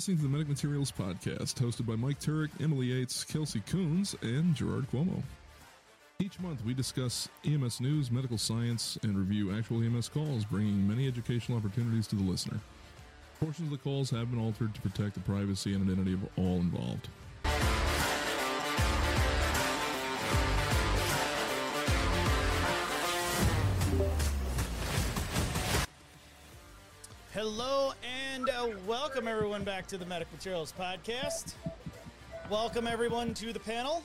listening to the Medic Materials Podcast, hosted by Mike Turek, Emily Yates, Kelsey Coons, and Gerard Cuomo. Each month, we discuss EMS news, medical science, and review actual EMS calls, bringing many educational opportunities to the listener. Portions of the calls have been altered to protect the privacy and identity of all involved. Hello and uh, welcome everyone back to the Medic Materials Podcast. Welcome everyone to the panel.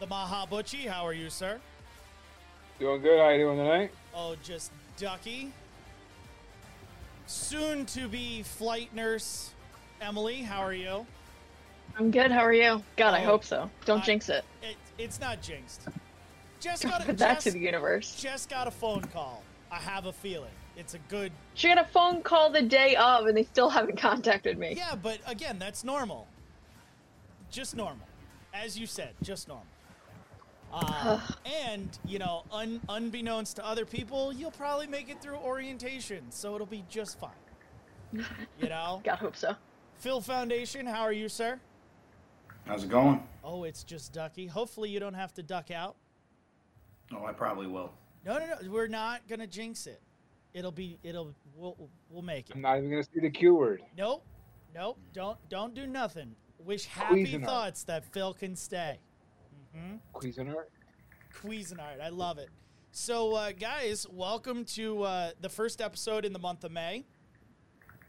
The Maha Butchie, how are you, sir? Doing good. How are you doing tonight? Oh, just ducky. Soon to be flight nurse Emily, how are you? I'm good. How are you? God, I Oh, hope so. Don't I- jinx it. It, it's not jinxed. Just got, a, Put that just, to the universe. just got a phone call. I have a feeling it's a good. She got a phone call the day of, and they still haven't contacted me. Yeah, but again, that's normal. Just normal, as you said, just normal. Uh, and you know, un- unbeknownst to other people, you'll probably make it through orientation, so it'll be just fine. You know, God, hope so. Phil Foundation, how are you, sir? How's it going? Oh, it's just ducky. Hopefully, you don't have to duck out. Oh, I probably will. No, no, no. We're not gonna jinx it. It'll be. It'll. We'll. We'll make it. I'm not even gonna see the Q word. Nope. Nope. Don't. Don't do nothing. Wish happy Cuisinart. thoughts that Phil can stay. Cuisinart. Cuisinart. I love it. So, uh, guys, welcome to uh, the first episode in the month of May.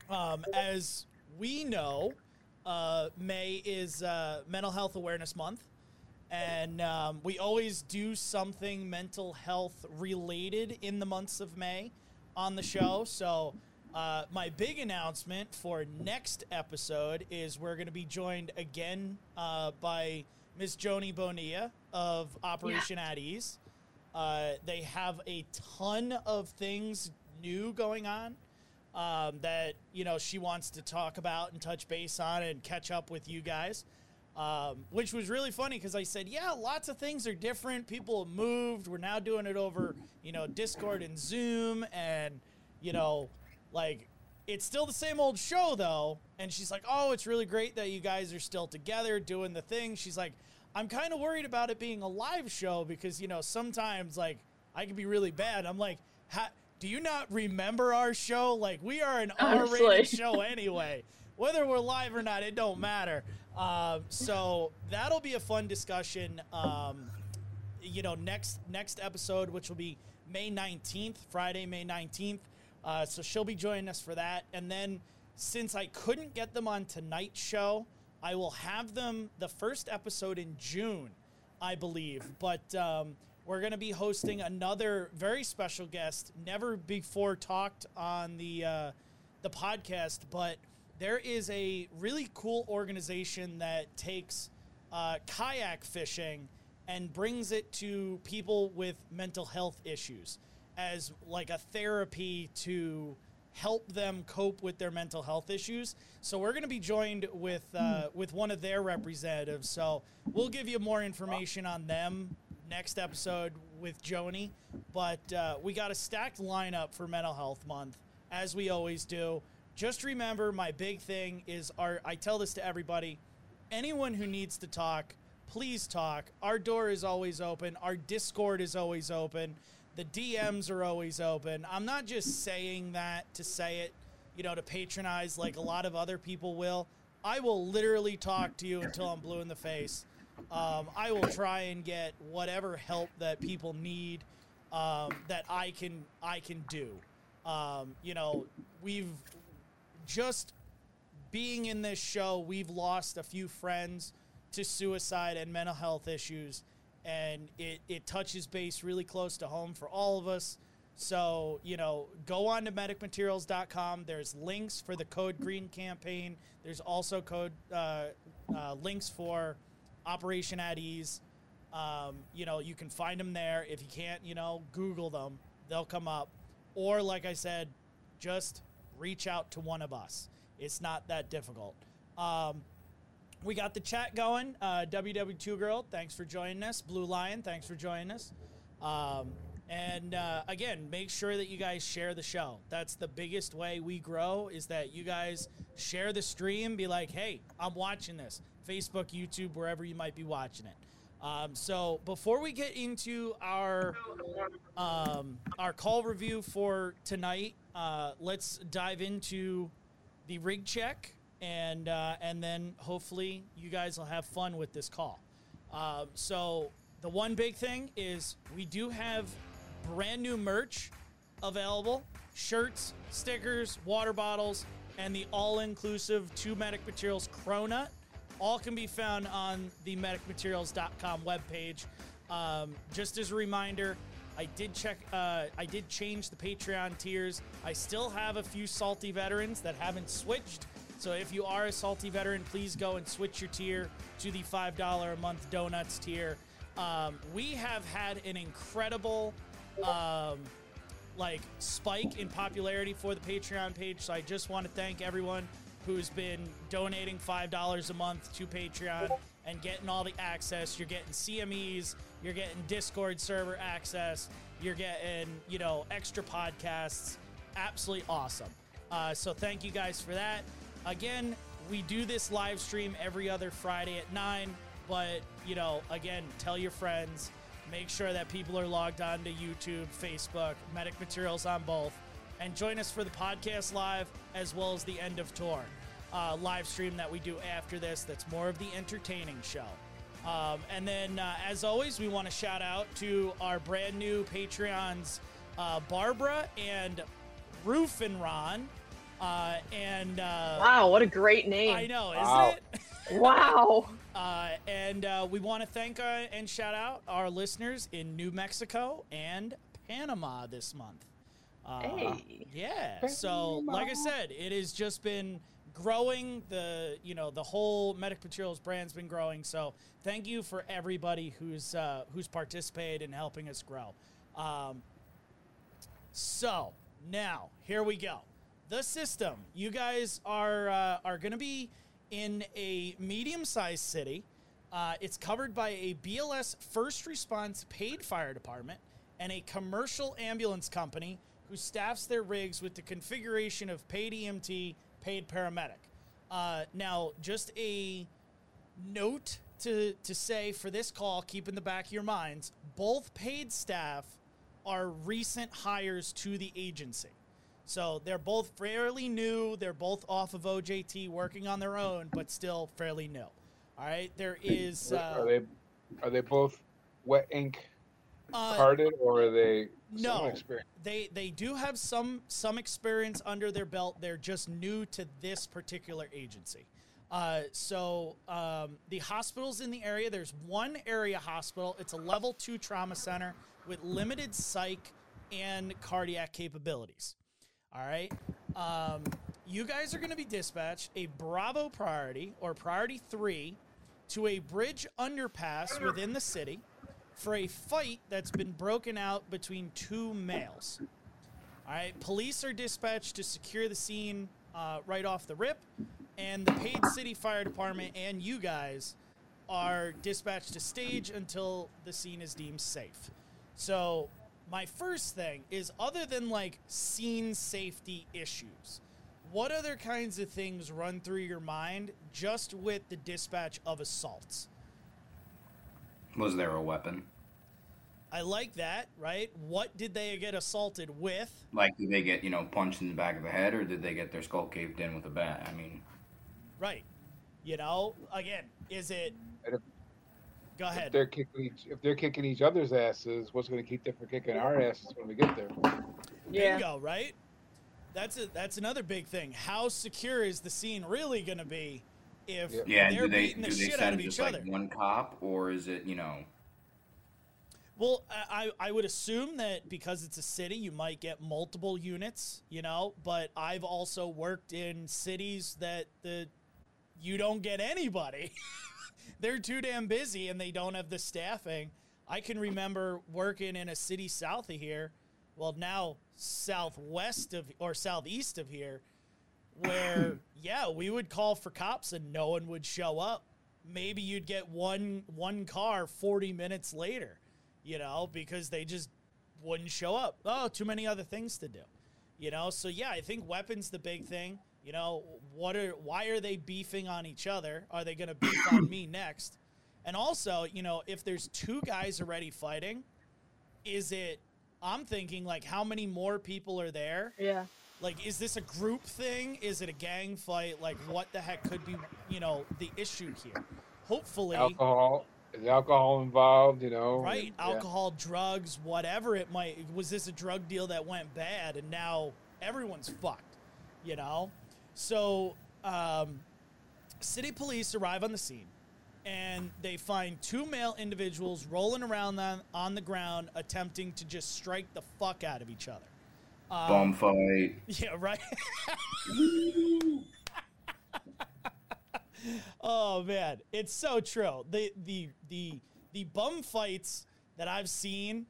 Um, as we know, uh, May is uh, Mental Health Awareness Month. And um, we always do something mental health related in the months of May on the show. So, uh, my big announcement for next episode is we're going to be joined again uh, by Miss Joni Bonilla of Operation at Ease. Uh, they have a ton of things new going on um, that you know she wants to talk about and touch base on and catch up with you guys. Um, which was really funny because I said, yeah, lots of things are different. People have moved. We're now doing it over, you know, Discord and Zoom, and you know, like it's still the same old show though. And she's like, oh, it's really great that you guys are still together doing the thing. She's like, I'm kind of worried about it being a live show because you know sometimes like I can be really bad. I'm like, do you not remember our show? Like we are an R-rated show anyway. Whether we're live or not, it don't matter. Um, so that'll be a fun discussion. Um, you know, next next episode, which will be May nineteenth, Friday, May nineteenth. Uh, so she'll be joining us for that. And then, since I couldn't get them on tonight's show, I will have them the first episode in June, I believe. But um, we're going to be hosting another very special guest, never before talked on the uh, the podcast, but there is a really cool organization that takes uh, kayak fishing and brings it to people with mental health issues as like a therapy to help them cope with their mental health issues. So we're going to be joined with uh, with one of their representatives. So we'll give you more information on them next episode with Joni. But uh, we got a stacked lineup for Mental Health Month, as we always do. Just remember, my big thing is our. I tell this to everybody. Anyone who needs to talk, please talk. Our door is always open. Our Discord is always open. The DMs are always open. I'm not just saying that to say it, you know, to patronize like a lot of other people will. I will literally talk to you until I'm blue in the face. Um, I will try and get whatever help that people need um, that I can I can do. Um, you know, we've just being in this show, we've lost a few friends to suicide and mental health issues, and it, it touches base really close to home for all of us. So, you know, go on to medicmaterials.com. There's links for the Code Green campaign. There's also code uh, uh, links for Operation at Ease. Um, you know, you can find them there. If you can't, you know, Google them, they'll come up. Or, like I said, just reach out to one of us. It's not that difficult. Um, we got the chat going. Uh, WW2 Girl, thanks for joining us. Blue Lion, thanks for joining us. Um, And uh, again, make sure that you guys share the show. That's the biggest way we grow is that you guys share the stream. Be like, hey, I'm watching this. Facebook, YouTube, wherever you might be watching it. Um, so before we get into our um, our call review for tonight, uh, let's dive into the rig check, and uh, and then hopefully you guys will have fun with this call. Um, so the one big thing is we do have brand new merch available: shirts, stickers, water bottles, and the all-inclusive two medic materials cronut all can be found on the medicmaterials.com webpage. Um, just as a reminder, I did check. Uh, I did change the Patreon tiers. I still have a few salty veterans that haven't switched. So if you are a salty veteran, please go and switch your tier to the five dollar a month donuts tier. Um, we have had an incredible, um, like spike in popularity for the Patreon page. So I just want to thank everyone who's been donating $5 a month to Patreon and getting all the access. You're getting CMEs, you're getting Discord server access, you're getting, you know, extra podcasts. Absolutely awesome. Uh, so thank you guys for that. Again, we do this live stream every other Friday at 9, but, you know, again, tell your friends. Make sure that people are logged on to YouTube, Facebook, Medic Materials on both and join us for the podcast live as well as the end of tour uh, live stream that we do after this. That's more of the entertaining show. Um, and then, uh, as always, we want to shout out to our brand new Patreons, uh, Barbara and Roof and Ron. Uh, and uh, Wow, what a great name. I know, isn't Wow. it? Wow. Uh, and uh, we want to thank uh, and shout out our listeners in New Mexico and Panama this month. Uh, Hey. Yeah. So, like I said, it has just been growing. The you know the whole Medic Materials brand's been growing. So, thank you for everybody who's uh, who's participated in helping us grow. Um, so now here we go. The system. You guys are uh, are going to be in a medium-sized city. Uh, it's covered by a BLS first response paid fire department and a commercial ambulance company who staffs their rigs with the configuration of paid EMT, paid paramedic. Uh, now, just a note to, to say for this call, keep in the back of your minds, both paid staff are recent hires to the agency. So they're both fairly new. They're both off of OJT working on their own, but still fairly new. All right. There is. Uh, are they are they both wet ink uh, carded or are they no. they they do have some some experience under their belt. They're just new to this particular agency. Uh, so um, the hospitals in the area, there's one area hospital. It's a level two trauma center with limited psych and cardiac capabilities. All right. Um, you guys are going to be dispatched a Bravo priority or priority three to a bridge underpass within the city for a fight that's been broken out between two males. All right, police are dispatched to secure the scene uh, right off the rip, and the paid city fire department and you guys are dispatched to stage until the scene is deemed safe. So, my first thing is other than like scene safety issues, what other kinds of things run through your mind just with the dispatch of assaults? Was there a weapon? I like that, right? What did they get assaulted with? Like, did they get, you know, punched in the back of the head or did they get their skull caved in with a bat? I mean, Right. You know, again, is it. If- Go If ahead. they're kicking each if they're kicking each other's asses, what's going to keep them from kicking our asses when we get there? Yeah. Bingo, right? That's a, that's another big thing. How secure is the scene really going to be if Yeah. yeah, they're do they beating the do they shit out send of just each like other? one cop or is it, you know, Well, I, I would assume that because it's a city, you might get multiple units, you know. But I've also worked in cities that the you don't get anybody. They're too damn busy and they don't have the staffing. I can remember working in a city south of here, well now southwest of or southeast of here, where yeah, we would call for cops and no one would show up. Maybe you'd get one one car 40 minutes later, you know, because they just wouldn't show up. Oh, too many other things to do. You know, so yeah, I think weapons the big thing. You know, what are why are they beefing on each other? Are they going to beef on me next? And also, you know, if there's two guys already fighting, is it I'm thinking like how many more people are there? Yeah. Like is this a group thing? Is it a gang fight? Like what the heck could be, you know, the issue here? Hopefully Alcohol. Is alcohol involved? You know. Right, Yeah. alcohol, drugs, whatever it might. Was this a drug deal that went bad, and now everyone's fucked? You know. So, um, city police arrive on the scene, and they find two male individuals rolling around on, on the ground, attempting to just strike the fuck out of each other. Um, Bum fight. Yeah, right. oh man, it's so true. The the the the bum fights that I've seen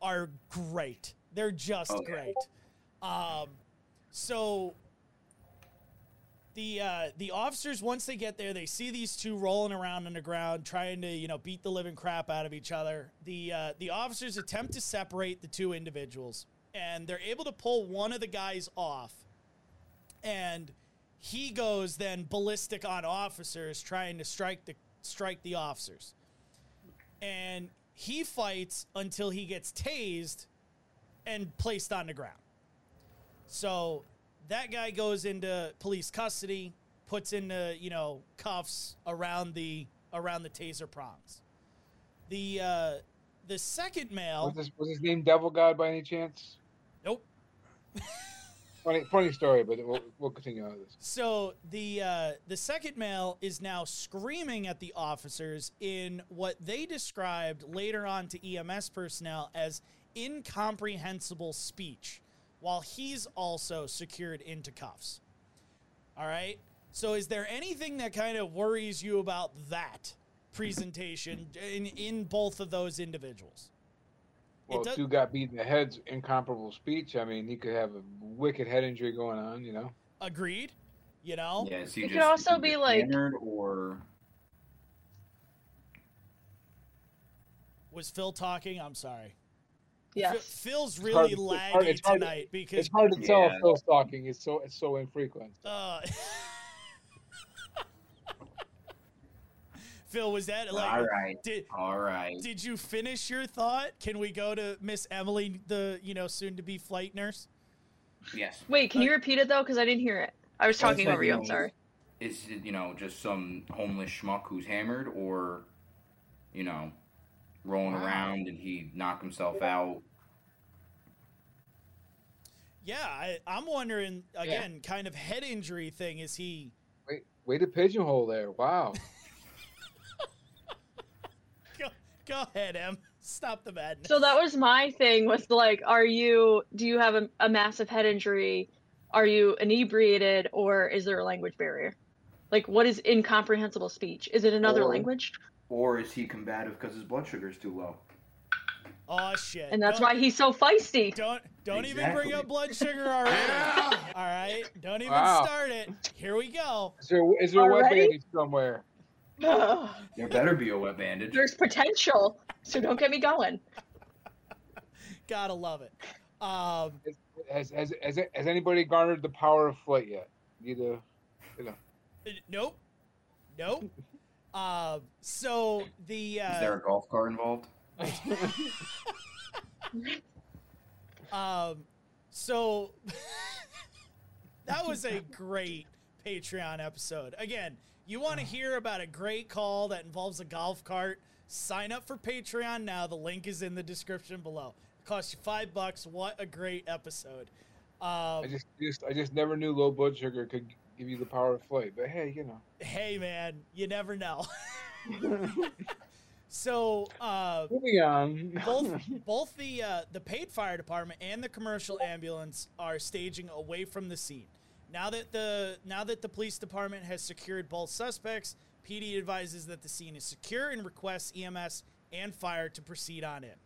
are great. They're just Oh, yeah. great. Um, so the uh, the officers once they get there, they see these two rolling around on the ground, trying to you know beat the living crap out of each other. The uh, the officers attempt to separate the two individuals, and they're able to pull one of the guys off, and he goes then ballistic on officers, trying to strike the strike the officers, and he fights until he gets tased and placed on the ground. So that guy goes into police custody, puts in the, you know cuffs around the around the taser prongs. The uh, the second male, Was, this, was his name Devil God by any chance? nope. Funny, funny story, but we'll, we'll continue on this. So the uh, the second male is now screaming at the officers in what they described later on to EMS personnel as incomprehensible speech, while he's also secured into cuffs. All right. So is there anything that kind of worries you about that presentation in in both of those individuals? It Well, does- two got beat in the head's incomparable speech. I mean, he could have a wicked head injury going on. You know. Agreed. You know. Yeah, is he It could also be like- hammered or Was Phil talking? I'm sorry. Yes. Phil's really hard- it's laggy hard- to- tonight because It's hard to tell if Phil's talking. It's so it's so infrequent. uh, Phil was that like all right, did all right. did you finish your thought? Can we go to Miss Emily, the you know soon to be flight nurse? Yes. Wait, can you uh, repeat it though? Because I didn't hear it. I was talking over you. I'm sorry. Is it you know just some homeless schmuck who's hammered, or you know, rolling Wow. around and he knocked himself out? Yeah, I, I'm wondering again, kind of head injury thing. Is he? Wait, way to pigeonhole there. Wow. Go, go ahead, Em. Stop the madness. So that was my thing with like, are you? Do you have a, a massive head injury? Are you inebriated, or is there a language barrier? Like, what is incomprehensible speech? Is it another Or- language? Or is he combative because his blood sugar is too low? oh shit! And that's Don't- why he's so feisty. Don't don't even bring up blood sugar already. All right, don't even Wow. start it. Here we go. Is there is there a web Already? bandage somewhere? Ugh. There better be a wet bandage. There's potential, so don't get me going. Gotta love it. Um, Has has has, has anybody garnered the power of flight yet? Need a nope, nope. Um, so the Is there uh, a golf cart involved? um, so that was a great Patreon episode. Again, you want to hear about a great call that involves a golf cart? Sign up for Patreon now. The link is in the description below. It costs you five bucks. What a great episode! Um, I just just I just never knew low blood sugar could give you the power of flight. But hey, you know. hey man, you never know. so uh, Moving on. both both the uh, the paid fire department and the commercial ambulance are staging away from the scene. Now that the now that the police department has secured both suspects, PD advises that the scene is secure and requests EMS and fire to proceed on it.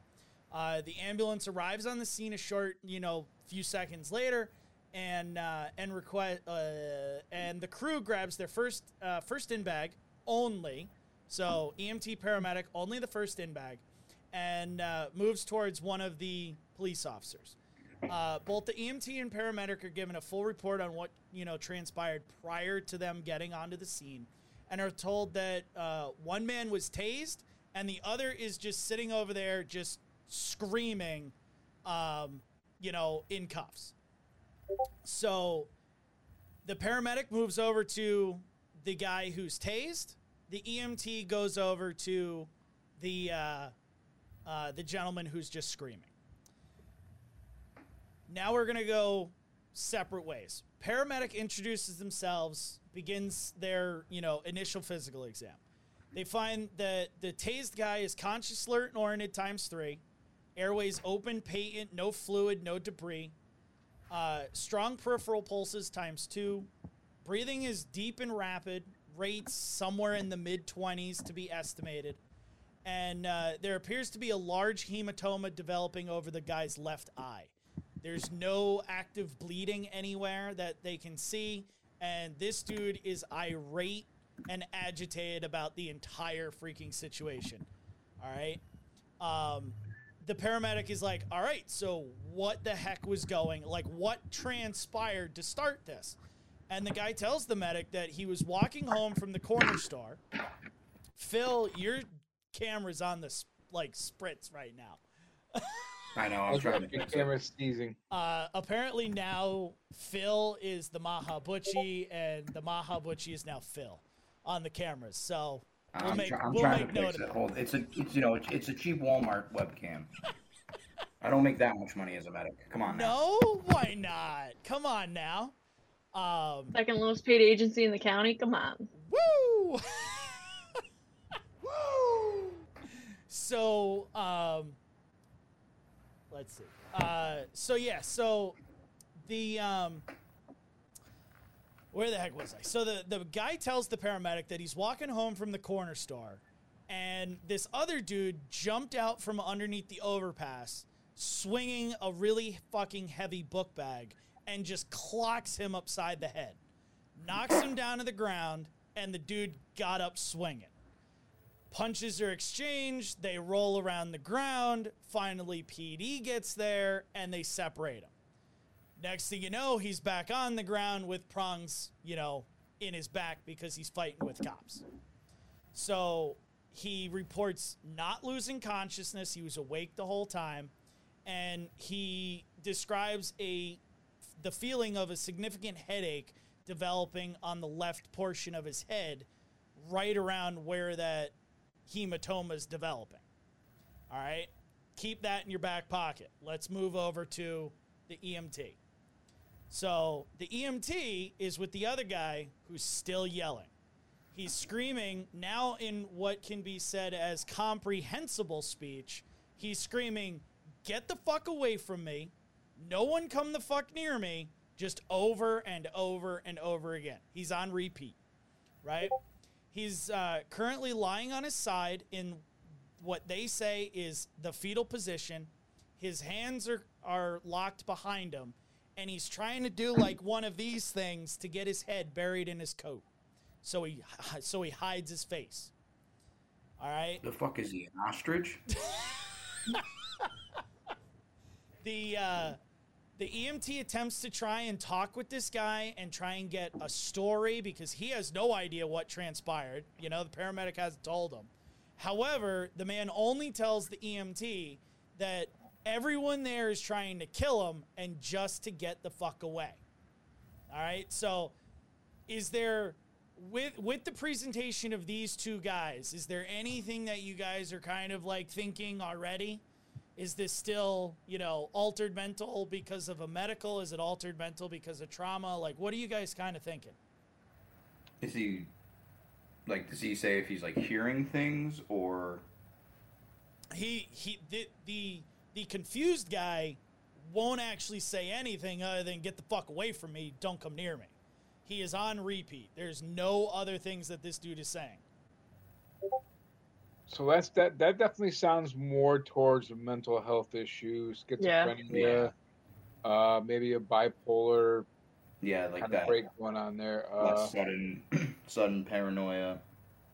Uh, the ambulance arrives on the scene a short, you know, few seconds later, and uh, and request uh, and the crew grabs their first uh, first in bag only. So EMT paramedic only the first in bag, and uh, moves towards one of the police officers. Uh, both the EMT and paramedic are given a full report on what you know transpired prior to them getting onto the scene, and are told that uh, one man was tased and the other is just sitting over there just screaming, um, you know, in cuffs. So the paramedic moves over to the guy who's tased. The EMT goes over to the uh, uh, the gentleman who's just screaming. Now we're gonna go separate ways. Paramedic introduces themselves, begins their you know initial physical exam. They find that the tased guy is conscious, alert, and oriented times three. Airways open, patent, no fluid, no debris. Uh, strong peripheral pulses times two. Breathing is deep and rapid. Rates somewhere in the mid 20s to be estimated. And uh, there appears to be a large hematoma developing over the guy's left eye. There's no active bleeding anywhere that they can see. And this dude is irate and agitated about the entire freaking situation. All right. Um, the paramedic is like, all right, so what the heck was going? Like, what transpired to start this? And the guy tells the medic that he was walking home from the corner store. Phil, your camera's on the like spritz right now. I know. I'm trying to. Your fix camera's sneezing. Uh, apparently now Phil is the Maha Butchie, and the Maha Butchie is now Phil on the cameras. So we'll I'm, make try- I'm we'll trying make to note fix of it. it. Hold. It's a. It's you know. It's, it's a cheap Walmart webcam. I don't make that much money as a medic. Come on now. No, why not? Come on now. Um, Second lowest paid agency in the county. Come on. woo! woo! So, um, let's see. Uh, so yeah, so the um, where the heck was I? So the the guy tells the paramedic that he's walking home from the corner store, and this other dude jumped out from underneath the overpass, swinging a really fucking heavy book bag, and just clocks him upside the head, knocks him down to the ground, and the dude got up swinging. Punches are exchanged, they roll around the ground. Finally, PD gets there, and they separate him. Next thing you know, he's back on the ground with prongs, you know, in his back because he's fighting with cops. So he reports not losing consciousness. He was awake the whole time, and he describes a the feeling of a significant headache developing on the left portion of his head, right around where that hematoma is developing. All right, keep that in your back pocket. Let's move over to the EMT. So the EMT is with the other guy who's still yelling. He's screaming now in what can be said as comprehensible speech. He's screaming, Get the fuck away from me. No one come the fuck near me. Just over and over and over again. He's on repeat, right? He's uh, currently lying on his side in what they say is the fetal position. His hands are, are locked behind him, and he's trying to do like one of these things to get his head buried in his coat, so he so he hides his face. All right. The fuck is he? An ostrich? the uh, the EMT attempts to try and talk with this guy and try and get a story because he has no idea what transpired. You know, the paramedic hasn't told him. However, the man only tells the EMT that everyone there is trying to kill him and just to get the fuck away. All right. So, is there with with the presentation of these two guys, is there anything that you guys are kind of like thinking already? Is this still, you know, altered mental because of a medical? Is it altered mental because of trauma? Like, what are you guys kind of thinking? Is he like? Does he say if he's like hearing things or? He he the the, the confused guy won't actually say anything other than get the fuck away from me, don't come near me. He is on repeat. There's no other things that this dude is saying. So that's that. That definitely sounds more towards a mental health issue, Yeah. schizophrenia, uh, maybe a bipolar Yeah, like kind that. of break going on there. that Uh, sudden, sudden paranoia.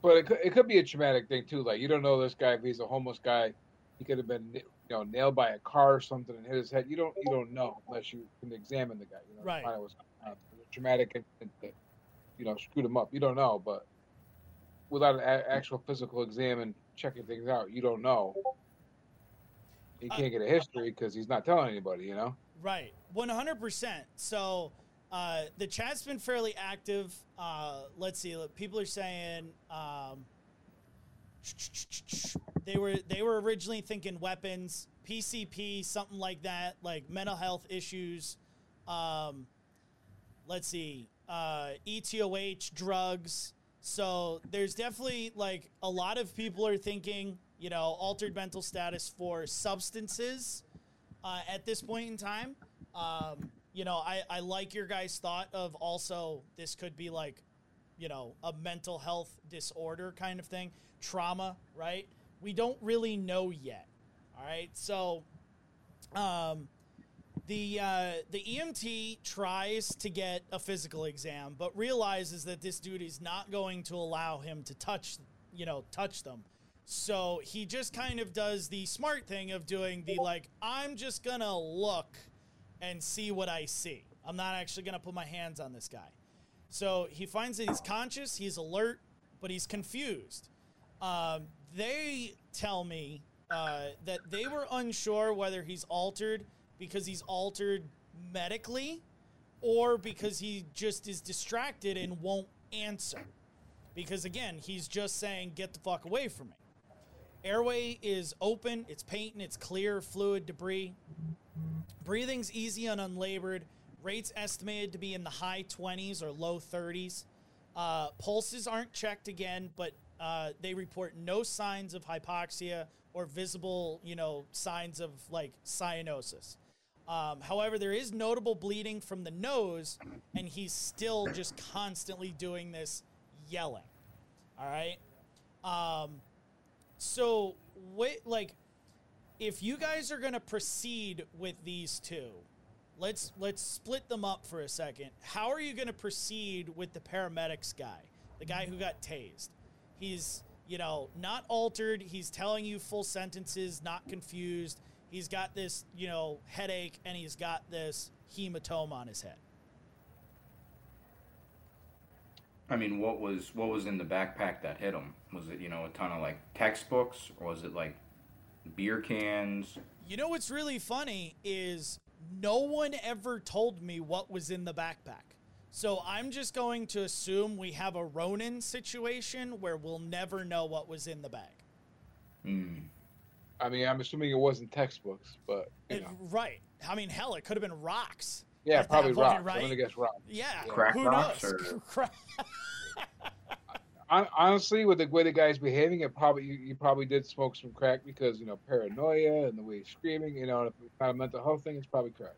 but it could, it could be a traumatic thing too. Like you don't know this guy if he's a homeless guy. He could have been you know, nailed by a car or something and hit his head. You don't you don't know unless you can examine the guy. You know, Right. Find out what's going on. A traumatic incident that you know screwed him up. You don't know, but without an a- actual physical exam and checking things out, you don't know. He Uh, can't get a history because he's not telling anybody. You know. Right, one hundred percent. So uh, the chat's been fairly active. Uh, let's see, look, people are saying um, they were they were originally thinking weapons, PCP, something like that, like mental health issues. Um, let's see, uh, ETOH, drugs. So there's definitely like a lot of people are thinking, you know, altered mental status for substances uh, at this point in time. Um, you know, I, I like your guys' thought of also this could be like, you know, a mental health disorder kind of thing, trauma, right? We don't really know yet. All right, so um, the uh, the EMT tries to get a physical exam, but realizes that this dude is not going to allow him to touch, you know, touch them. So he just kind of does the smart thing of doing the like, I'm just gonna look and see what I see. I'm not actually gonna put my hands on this guy. So he finds that he's conscious, he's alert, but he's confused. Um, they tell me uh, that they were unsure whether he's altered because he's altered medically or because he just is distracted and won't answer. Because again, he's just saying, get the fuck away from me. Airway is open, it's patent, it's clear, fluid, debris. Breathing's easy and unlabored. Rates estimated to be in the high 20s or low 30s. Uh, pulses aren't checked again, but uh, they report no signs of hypoxia or visible, you know, signs of like cyanosis. Um, however, there is notable bleeding from the nose, and he's still just constantly doing this yelling. All right. Um, so, wait, like, if you guys are gonna proceed with these two, let's let's split them up for a second. How are you gonna proceed with the paramedics guy, the guy who got tased? He's you know not altered. He's telling you full sentences, not confused. He's got this you know headache, and he's got this hematoma on his head. I mean, what was what was in the backpack that hit him? Was it you know a ton of like textbooks, or was it like beer cans? You know what's really funny is no one ever told me what was in the backpack. So I'm just going to assume we have a Ronin situation where we'll never know what was in the bag. Hmm. I mean, I'm assuming it wasn't textbooks, but you It- know, right. I mean, hell, it could have been rocks. yeah, at that probably point, rocks. right? I'm gonna guess rocks. Yeah. Crack who rocks knows? or- Crack- Honestly, with the way the guy's behaving, it probably you, you probably did smoke some crack because you know paranoia and the way he's screaming. You know, if it's not a mental health thing, it's probably crack.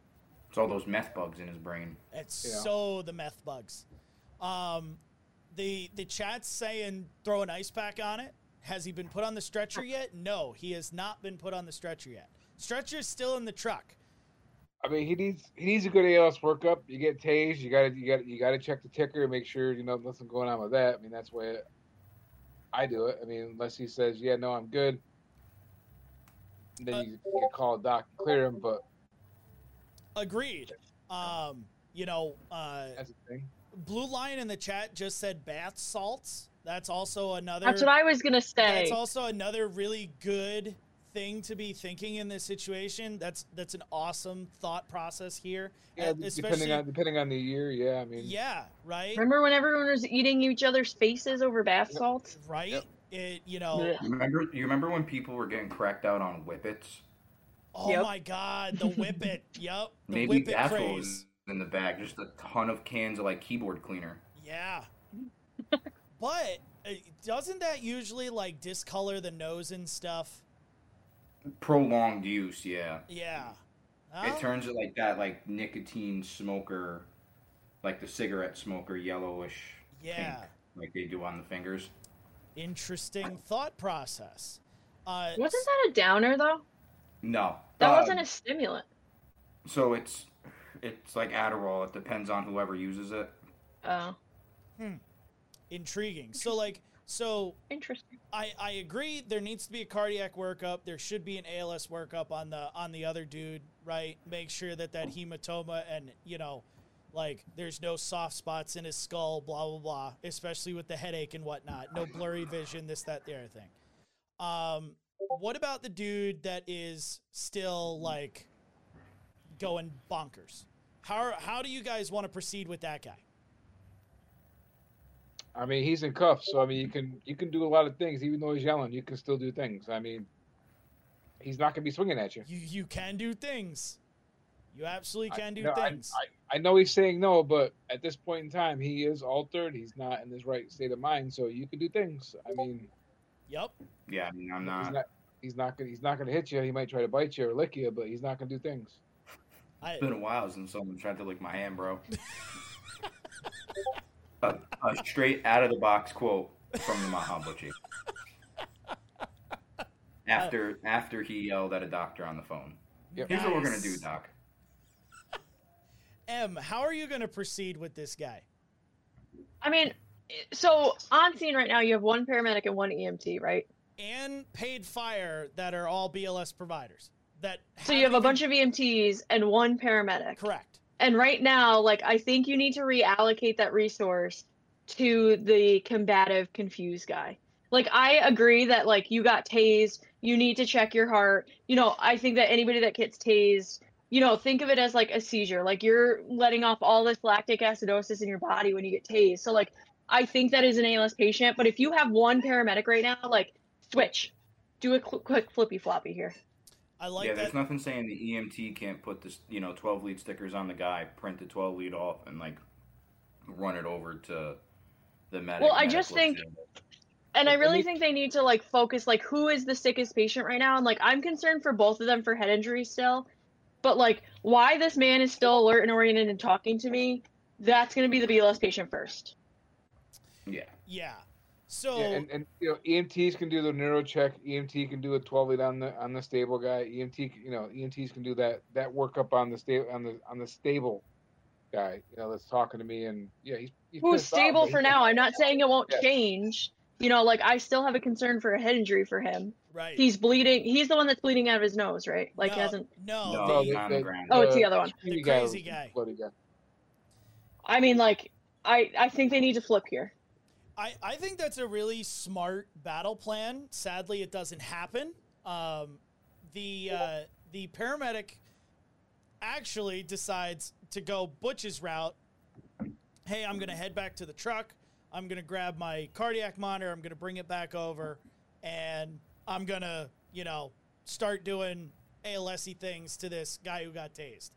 It's all those meth bugs in his brain. It's Yeah. so the meth bugs. Um, the the chat's saying throw an ice pack on it. Has he been put on the stretcher yet? No, he has not been put on the stretcher yet. Stretcher's still in the truck. I mean, he needs he needs a good ALS workup. You get tased, you got to you got you got to check the ticker and make sure you know nothing going on with that. I mean, that's why I do it. I mean, unless he says, "Yeah, no, I'm good," then Uh, you, you can call a doc and clear him. But Agreed. Um, you know, uh, that's the thing. Blue Lion in the chat just said bath salts. That's also another. That's what I was gonna say. That's also another really good thing to be thinking in this situation. That's that's an awesome thought process here. Yeah, Uh, depending on depending on the year. Yeah, I mean, yeah, right, Remember when everyone was eating each other's faces over bath Yep. salts? right. Yep. It you know. You remember? You remember when people were getting cracked out on whippets? Oh Yep. my God, the whippet. yep, the Maybe whippet that's craze. was in the bag. Just a ton of cans of like keyboard cleaner. Yeah, but uh, doesn't that usually like discolor the nose and stuff? Prolonged use, yeah. Yeah. It turns it like that, like nicotine smoker, like the cigarette smoker, yellowish Yeah. pink, like they do on the fingers. Interesting thought process. Uh, Wasn't that a downer though? No, That um, wasn't a stimulant. So it's it's like Adderall. It depends on whoever uses it. Oh. Intriguing. So like So Interesting. I, I agree. There needs to be a cardiac workup. There should be an ALS workup on the on the other dude, right? Make sure that that hematoma and you know, like there's no soft spots in his skull, blah blah blah. Especially with the headache and whatnot. No blurry vision, this that the other thing. Um, what about the dude that is still like going bonkers? How how do you guys want to proceed with that guy? I mean, he's in cuffs, so I mean, you can you can do a lot of things, even though he's yelling. You can still do things. I mean, he's not gonna be swinging at you. You you can do things. You absolutely I- can do no, things. I, I know he's saying no, but at this point in time, he is altered. He's not in his right state of mind, so you can do things. I mean, yep. Yeah, I mean, I'm he's not. not he's not gonna he's not gonna hit you. He might try to bite you or lick you, but he's not gonna do things. I, It's been a while since someone tried to lick my hand, bro. a, a straight out of the box quote from the Mahabuchi. Uh, after after he yelled at a doctor on the phone. Yep. Here's what we're gonna do, Doc. M, how are you going to proceed with this guy? I mean, so on scene right now, you have one paramedic and one EMT, right? And paid fire that are all BLS providers. That So you have a bunch of EMTs and one paramedic. correct. And right now, like I think you need to reallocate that resource to the combative confused guy. Like I agree that like you got tased, you need to check your heart. You know, I think that anybody that gets tased, you know, think of it as like a seizure. Like you're letting off all this lactic acidosis in your body when you get tased. So like I think that is an ALS patient, but if you have one paramedic right now, like switch. Do a cl- quick flippy floppy here. I like yeah, that. there's nothing saying the EMT can't put this, you know, 12 lead stickers on the guy, print the 12 lead off, and like run it over to the medic. Well, I medical just think- examiner. And I really me- think they need to like focus like who is the sickest patient right now and like I'm concerned for both of them for head injuries still. But like why this man is still alert and oriented and talking to me, that's going to be the BLS patient first. Yeah. yeah. So Yeah, and, and you know EMTs can do the neuro check. EMT can do a 12 lead on the on the stable guy. EMT, you know, EMTs can do that that workup on the stable on the on the stable guy. You know, that's talking to me, and yeah, he's, he's Who's pissed off, stable for now. I'm not saying it won't Yeah. change. You know, like I still have a concern for a head injury for him. right. He's bleeding. He's the one that's bleeding out of his nose, right? Like no, hasn't no, No, the- he's on the ground. Oh, it's the other one. The crazy guy. bloody guy. I mean like I I think they need to flip here. I, I think that's a really smart battle plan. Sadly, it doesn't happen. Um, the uh, the paramedic actually decides to go Butch's route. Hey, I'm gonna head back to the truck. I'm gonna grab my cardiac monitor. I'm gonna bring it back over, and I'm gonna you know start doing ALSy things to this guy who got tased.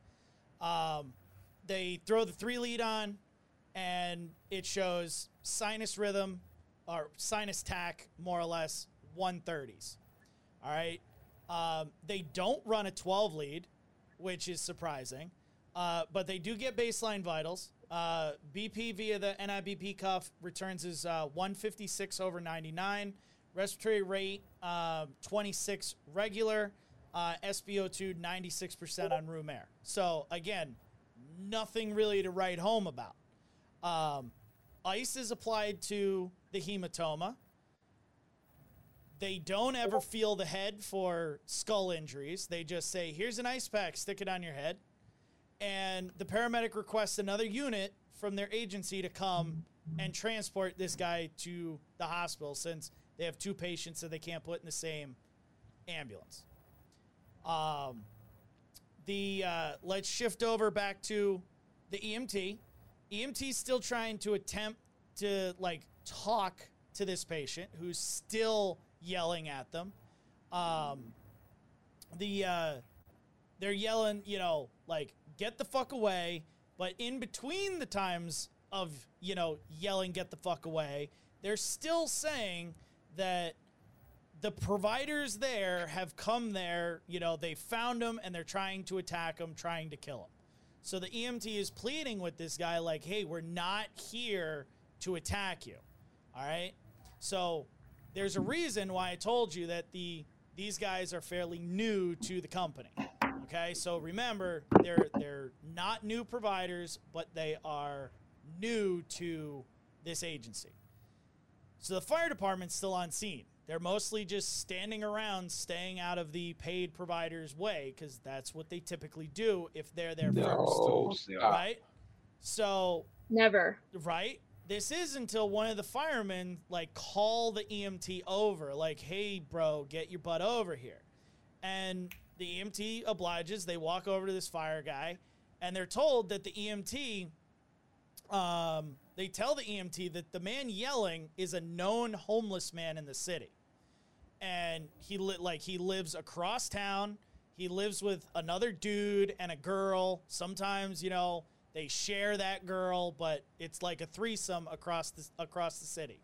Um, they throw the three lead on and it shows sinus rhythm or sinus tach more or less 130s all right? Um, they don't run a 12 lead which is surprising uh, but they do get baseline vitals. Uh, bp via the nibp cuff returns is uh, 156 over 99 respiratory rate uh, 26 regular. Uh, spo2 96% on room air. So again nothing really to write home about. Um, ice is applied to the hematoma. They don't ever feel the head for skull injuries. They just say, here's an ice pack, stick it on your head. And the paramedic requests another unit from their agency to come and transport this guy to the hospital since they have two patients that they can't put in the same ambulance. Um, the uh, let's shift over back to the EMT. EMT's still trying to attempt to like talk to this patient who's still yelling at them. Um, the uh, they're yelling, you know, like get the fuck away. But in between the times of you know yelling, get the fuck away, they're still saying that the providers there have come there. You know, they found him and they're trying to attack him, trying to kill him. So the EMT is pleading with this guy, like, hey, we're not here to attack you. All right. So there's a reason why I told you that the these guys are fairly new to the company. Okay, so remember they're they're not new providers, but they are new to this agency. So the fire department's still on scene. They're mostly just standing around, staying out of the paid provider's way because that's what they typically do if they're there No, first. stop. Right? So, Never. right? This is until one of the firemen like call the EMT over, like, "Hey, bro, get your butt over here." And the EMT obliges. They walk over to this fire guy, and they're told that the EMT, um, they tell the EMT that the man yelling is a known homeless man in the city, and he li- like he lives across town. He lives with another dude and a girl. Sometimes, you know, they share that girl, but it's like a threesome across the across the city.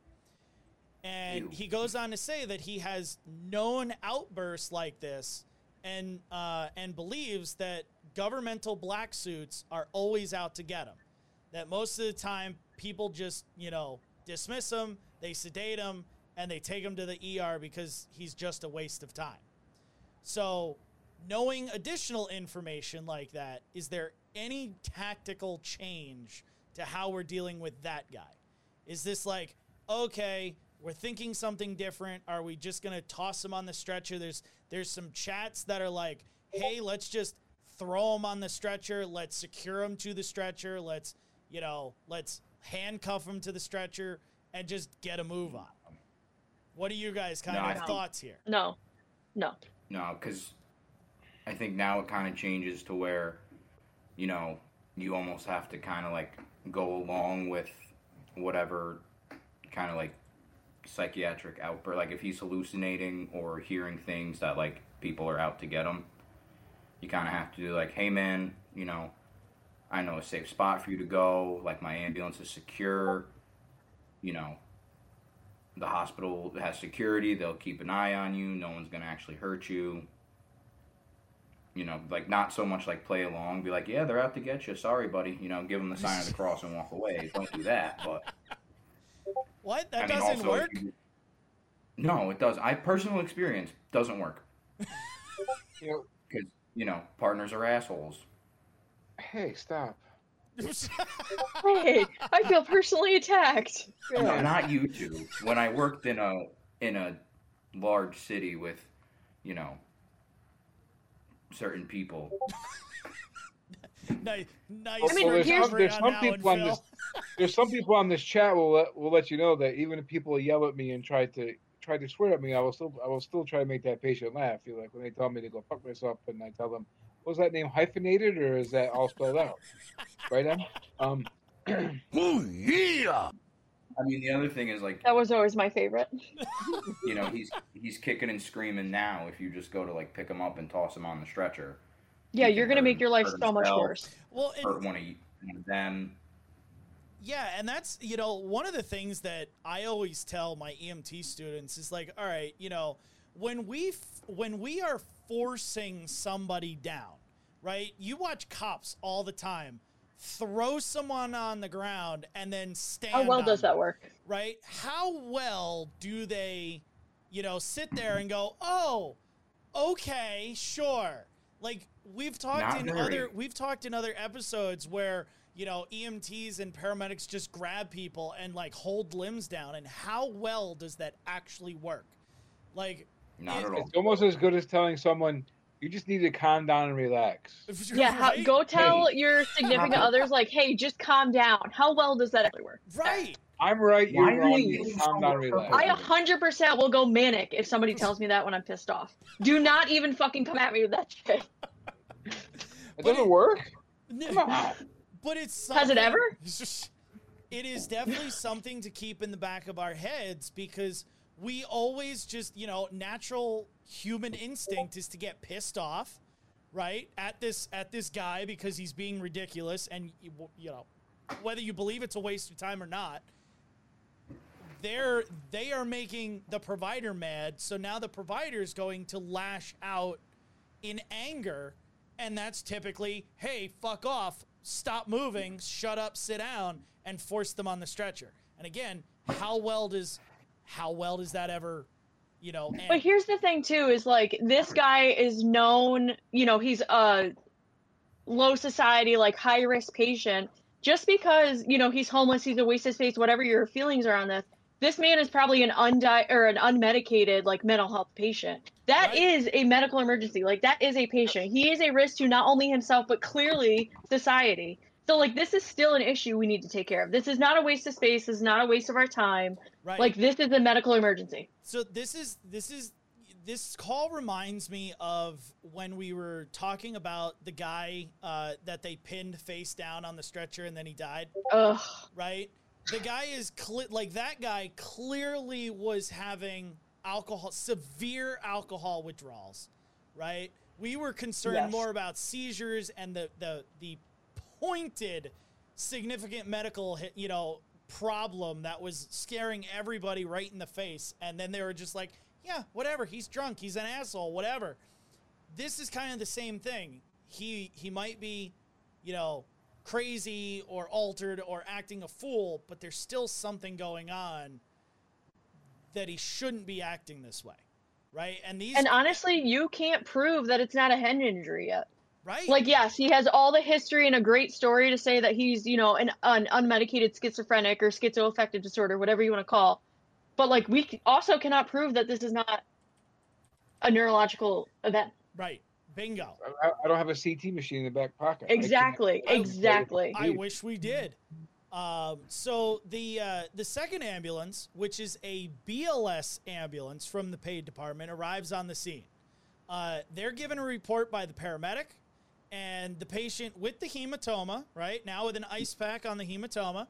And he goes on to say that he has known outbursts like this, and uh, and believes that governmental black suits are always out to get him. That most of the time people just you know dismiss him, they sedate him, and they take him to the ER because he's just a waste of time. So, knowing additional information like that, is there any tactical change to how we're dealing with that guy? Is this like, okay, we're thinking something different? Are we just gonna toss him on the stretcher? There's there's some chats that are like, hey, let's just throw him on the stretcher, let's secure him to the stretcher, let's you know, let's handcuff him to the stretcher and just get a move on. What are you guys kind No, I of think- thoughts here? No. No. No, because I think now it kind of changes to where, you know, you almost have to kind of like go along with whatever kind of like psychiatric outburst. Like if he's hallucinating or hearing things that like people are out to get him, you kind of have to do like, hey man, you know, I know a safe spot for you to go. Like my ambulance is secure. You know, the hospital has security. They'll keep an eye on you. No one's gonna actually hurt you. You know, like not so much like play along. Be like, yeah, they're out to get you. Sorry, buddy. You know, give them the sign of the cross and walk away. Don't do that. But What? That I mean, doesn't also, work? you- no, it does. I personal experience doesn't work because you know partners are assholes. Hey, stop. Hey, I feel personally attacked. No, not you two. When I worked in a in a large city with, you know, certain people. nice, nice. I mean, there's some, there's some that people on Phil. this. There's some people on this chat will let will let you know that even if people yell at me and try to try to swear at me, I will still I will still try to make that patient laugh. Feel like when they tell me to go fuck myself, and I tell them, was that name hyphenated or is that all spelled out? Right, Em? Um, I mean, the other thing is like, That was always my favorite. you know, he's he's kicking and screaming now. If you just go to like pick him up and toss him on the stretcher, Yeah, you're gonna make your life hurt so much worse. well, and, hurt one of, one of them. yeah, and that's you know one of the things that I always tell my EMT students is like, all right, you know, when we f- when we are forcing somebody down, right? You watch cops all the time throw someone on the ground and then stand. How well on does them. that work? right? How well do they, you know, sit there and go, "Oh, okay, sure." Like we've talked Not in very. other we've talked in other episodes where you know EMTs and paramedics just grab people and like hold limbs down, and how well does that actually work? Like, Not It- at all. it's almost as good as telling someone you just need to calm down and relax. Yeah, how, right? go tell Hey. your significant others like, hey, just calm down. How well does that actually work? right. I'm right, you're Why wrong. you calm down and relax. I 100% will go manic if somebody tells me that when I'm pissed off. Do not even fucking come at me with that shit. It doesn't it- work. Come on. But it's Has it ever? It is definitely something to keep in the back of our heads because we always just, you know, natural human instinct is to get pissed off, right? At this at this guy because he's being ridiculous and you know, whether you believe it's a waste of time or not, they're they are making the provider mad, so now the provider is going to lash out in anger, and that's typically, hey, fuck off, stop moving, shut up, sit down, and force them on the stretcher. And again, how well does how well does that ever, you know? End? But here's the thing too is like this guy is known, you know, he's a low society like high risk patient. Just because, you know, he's homeless, he's a waste of space, whatever your feelings are on this, this man is probably an undi or an unmedicated like mental health patient. That Right. is a medical emergency. Like that is a patient. He is a risk to not only himself but clearly society. So like this is still an issue we need to take care of. This is not a waste of space. This is not a waste of our time. Right. Like this is a medical emergency. So this is this is this call reminds me of when we were talking about the guy uh, that they pinned face down on the stretcher and then he died. Ugh. Right. The guy is cle like that guy clearly was having alcohol severe alcohol withdrawals. Right. We were concerned Yes. more about seizures and the the the pointed significant medical you know problem that was scaring everybody right in the face. And then they were just like yeah whatever he's drunk he's an asshole whatever. This is kind of the same thing. He he might be you know crazy or altered or acting a fool but there's still something going on that he shouldn't be acting this way right? And these And honestly, you can't prove that it's not a head injury yet. Right Like, yes, he has all the history and a great story to say that he's, you know, an, an unmedicated schizophrenic or schizoaffective disorder, whatever you want to call. But like, we also cannot prove that this is not a neurological event. right bingo I, I don't have a CT machine in the back pocket. I Exactly. I- Exactly. I wish we did. Um, so the uh, the second ambulance, which is a BLS ambulance from the paid department, arrives on the scene. Uh, they're given a report by the paramedic, and the patient with the hematoma, right now with an ice pack on the hematoma,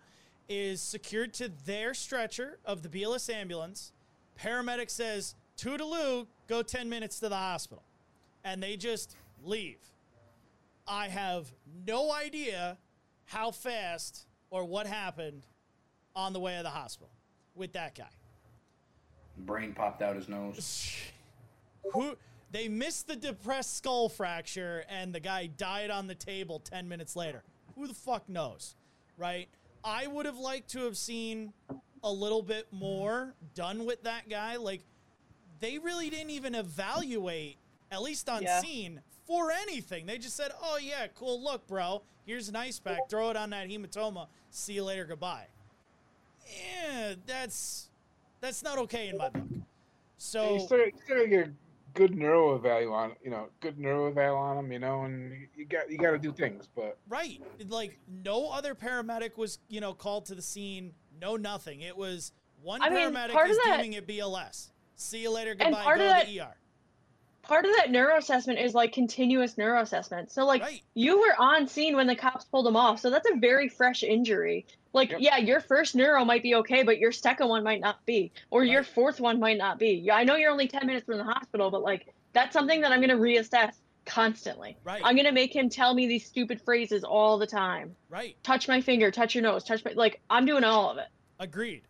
is secured to their stretcher of the BLS ambulance. Paramedic says, "Toodaloo, go ten minutes to the hospital," and they just leave. I have no idea how fast or what happened on the way to the hospital with that guy. Brain popped out his nose. Who they missed the depressed skull fracture and the guy died on the table 10 minutes later. Who the fuck knows, right? I would have liked to have seen a little bit more done with that guy. Like they really didn't even evaluate at least on Yeah. scene for anything. They just said, "Oh yeah, cool. Look, bro, here's an ice pack. Throw it on that hematoma. See you later. Goodbye." Yeah, that's that's not okay in my book. So you still, you still gotta get a good neuro eval on, you know, good neuro eval on them, you know, and you got you got to do things, but Right. Like no other paramedic was, you know, called to the scene. No nothing. It was one I paramedic part is of that- deeming it BLS. See you later. Goodbye. Go to that- the ER. Part of that neuro assessment is like continuous neuro assessment. So like Right. you were on scene when the cops pulled him off, so that's a very fresh injury. Like, Yep. yeah, your first neuro might be okay, but your second one might not be, or your fourth one might not be. Yeah, I know you're only ten minutes from the hospital, but like that's something that I'm gonna reassess constantly. Right. I'm gonna make him tell me these stupid phrases all the time. Right. Touch my finger, touch your nose, touch my like I'm doing all of it. Agreed.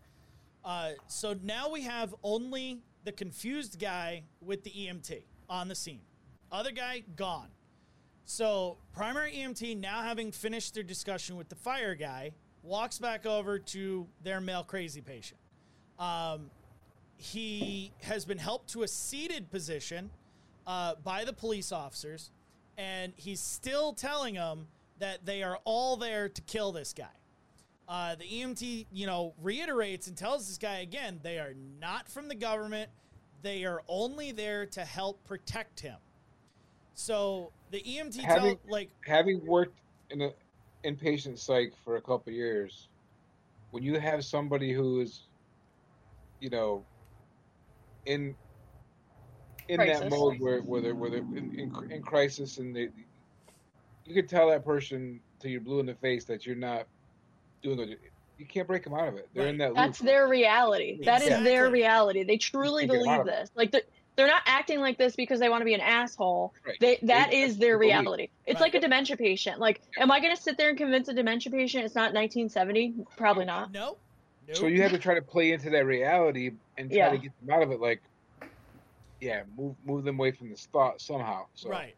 Uh, so now we have only the confused guy with the EMT on the scene. Other guy gone. So primary EMT now having finished their discussion with the fire guy walks back over to their male crazy patient. Um, he has been helped to a seated position uh, by the police officers, and he's still telling them that they are all there to kill this guy. Uh, the EMT, you know, reiterates and tells this guy again they are not from the government. They are only there to help protect him. So the EMT tell like having worked in a inpatient psych for a couple years, when you have somebody who is, you know, in in that mode where where they're where they're in, in, in crisis and they, you could tell that person till you're blue in the face that you're not doing it. You can't break them out of it. They're in that loop. That's their reality. That is their reality. They truly Can't get 'em out believe this. Like they're, they're not acting like this because they want to be an asshole. Right. They that They- is their they believe. reality. It's Right. like a dementia patient. Like, am I going to sit there and convince a dementia patient it's not 1970? Probably not. no, no. So you have to try to play into that reality and try Yeah. to get them out of it. Like, yeah, move move them away from this thought somehow. So right.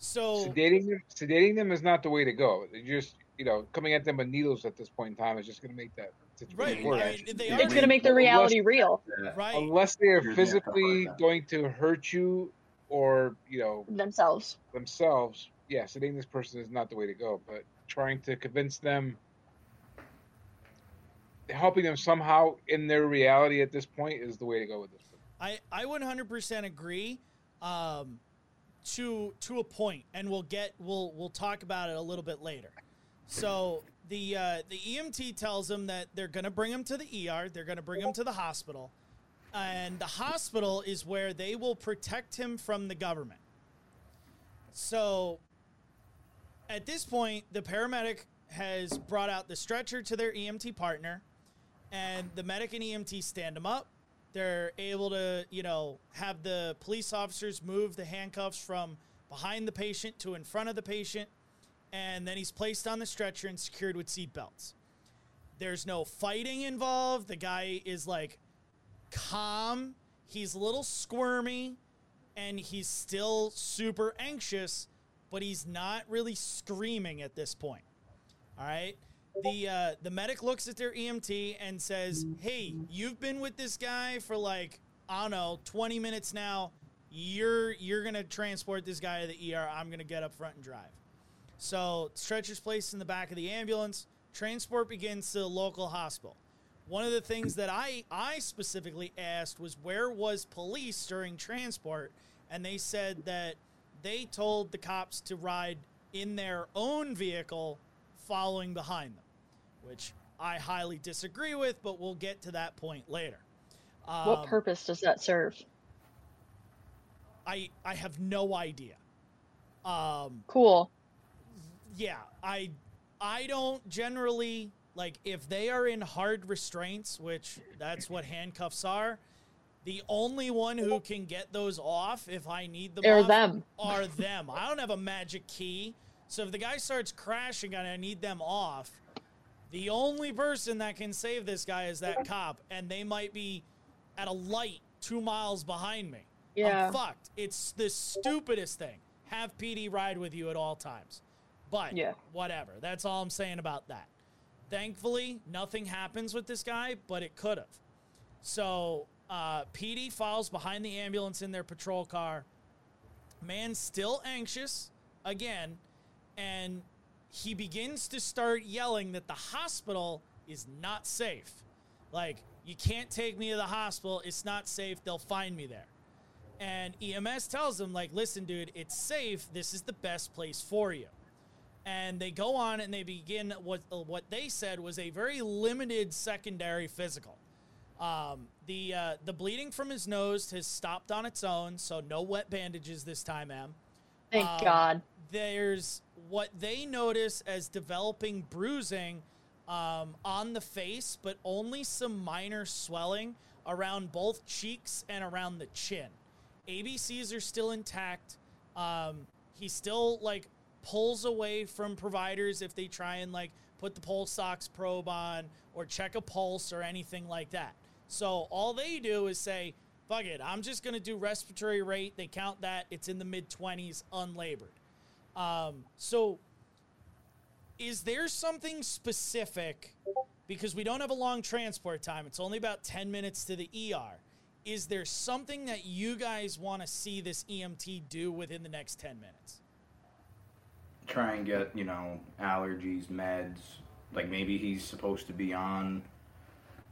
So sedating them, sedating them is not the way to go. You're just you know coming at them with needles at this point in time is just going to make that situation right. worse. I mean, they Yeah. are It's going to make the Unless- reality real right. Unless they are You're- yeah, physically stuff like that. going to hurt you or you know themselves. themselves, yeah, sedating this person is not the way to go. But trying to convince them helping them somehow in their reality at this point is the way to go with this. I I 100% agree. Um, to to a point, and we'll get we'll we'll talk about it a little bit later. So the uh, the EMT tells them that they're going to bring him to the ER. They're going to bring him to the hospital, and the hospital is where they will protect him from the government. So at this point, the paramedic has brought out the stretcher to their EMT partner, and the medic and EMT stand him up. They're able to, you know, have the police officers move the handcuffs from behind the patient to in front of the patient, and then he's placed on the stretcher and secured with seatbelts. There's no fighting involved. The guy is like calm. He's a little squirmy, and he's still super anxious, but he's not really screaming at this point. All right. The uh, the medic looks at their EMT and says, "Hey, you've been with this guy for like I don't know, 20 minutes now. You're you're gonna transport this guy to the ER. I'm gonna get up front and drive." So stretcher's placed in the back of the ambulance. Transport begins to the local hospital. One of the things that I I specifically asked was where was police during transport, and they said that they told the cops to ride in their own vehicle following behind them, which I highly disagree with, but we'll get to that point later. what Um, purpose does that serve? I I have no idea. Um, Cool. Yeah, I I don't generally like if they are in hard restraints, which that's what handcuffs are. The only one who can get those off if I need them off them. are them. I don't have a magic key. So if the guy starts crashing and I need them off, the only person that can save this guy is that cop, and they might be at a light two miles behind me. Yeah. I'm fucked. It's the stupidest thing. Have PD ride with you at all times. But Yeah. whatever. That's all I'm saying about that. Thankfully, nothing happens with this guy, but it could have. So uh, PD follows behind the ambulance in their patrol car. Man's still anxious again, and he begins to start yelling that the hospital is not safe. Like, you can't take me to the hospital. It's not safe. They'll find me there. And EMS tells him, like, listen, dude, it's safe. This is the best place for you. And they go on and they begin what what they said was a very limited secondary physical. Um, the uh, the bleeding from his nose has stopped on its own, so no wet bandages this time, Em. Thank Um, God. There's what they notice as developing bruising um, on the face, but only some minor swelling around both cheeks and around the chin. ABCs are still intact. Um, he still like pulls away from providers if they try and like put the pulse ox probe on or check a pulse or anything like that. So all they do is say, "Fuck it, I'm just gonna do respiratory rate." They count that it's in the mid 20s, unlabored. Um, so is there something specific because we don't have a long transport time it's only about 10 minutes to the er is there something that you guys want to see this emt do within the next 10 minutes Try and get, you know, allergies, meds. Like maybe he's supposed to be on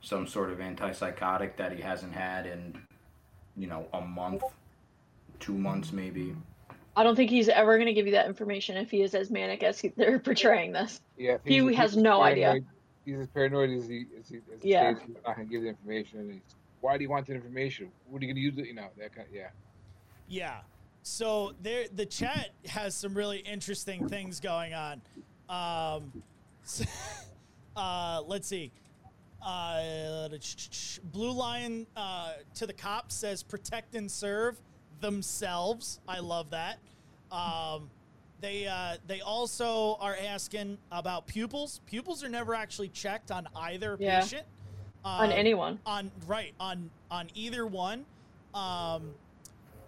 some sort of antipsychotic that he hasn't had in, you know, a month, two months maybe. I don't think he's ever going to give you that information if he is as manic as he, they're portraying this. Yeah, if He he's- has he's no idea. He's as paranoid as he as he as Yeah. stays, he's not gonna give the information. He's, why do you want the information? What are you gonna use it? You know that kind. yeah. yeah so there the chat has some really interesting things going on. Um, so, uh, let's see. Uh, blue lion uh, to the cops says protect and serve themselves. I love that. Um, they uh, they also are asking about pupils. Pupils are never actually checked on either Yeah. patient. On Um, anyone. on right on on either one. Um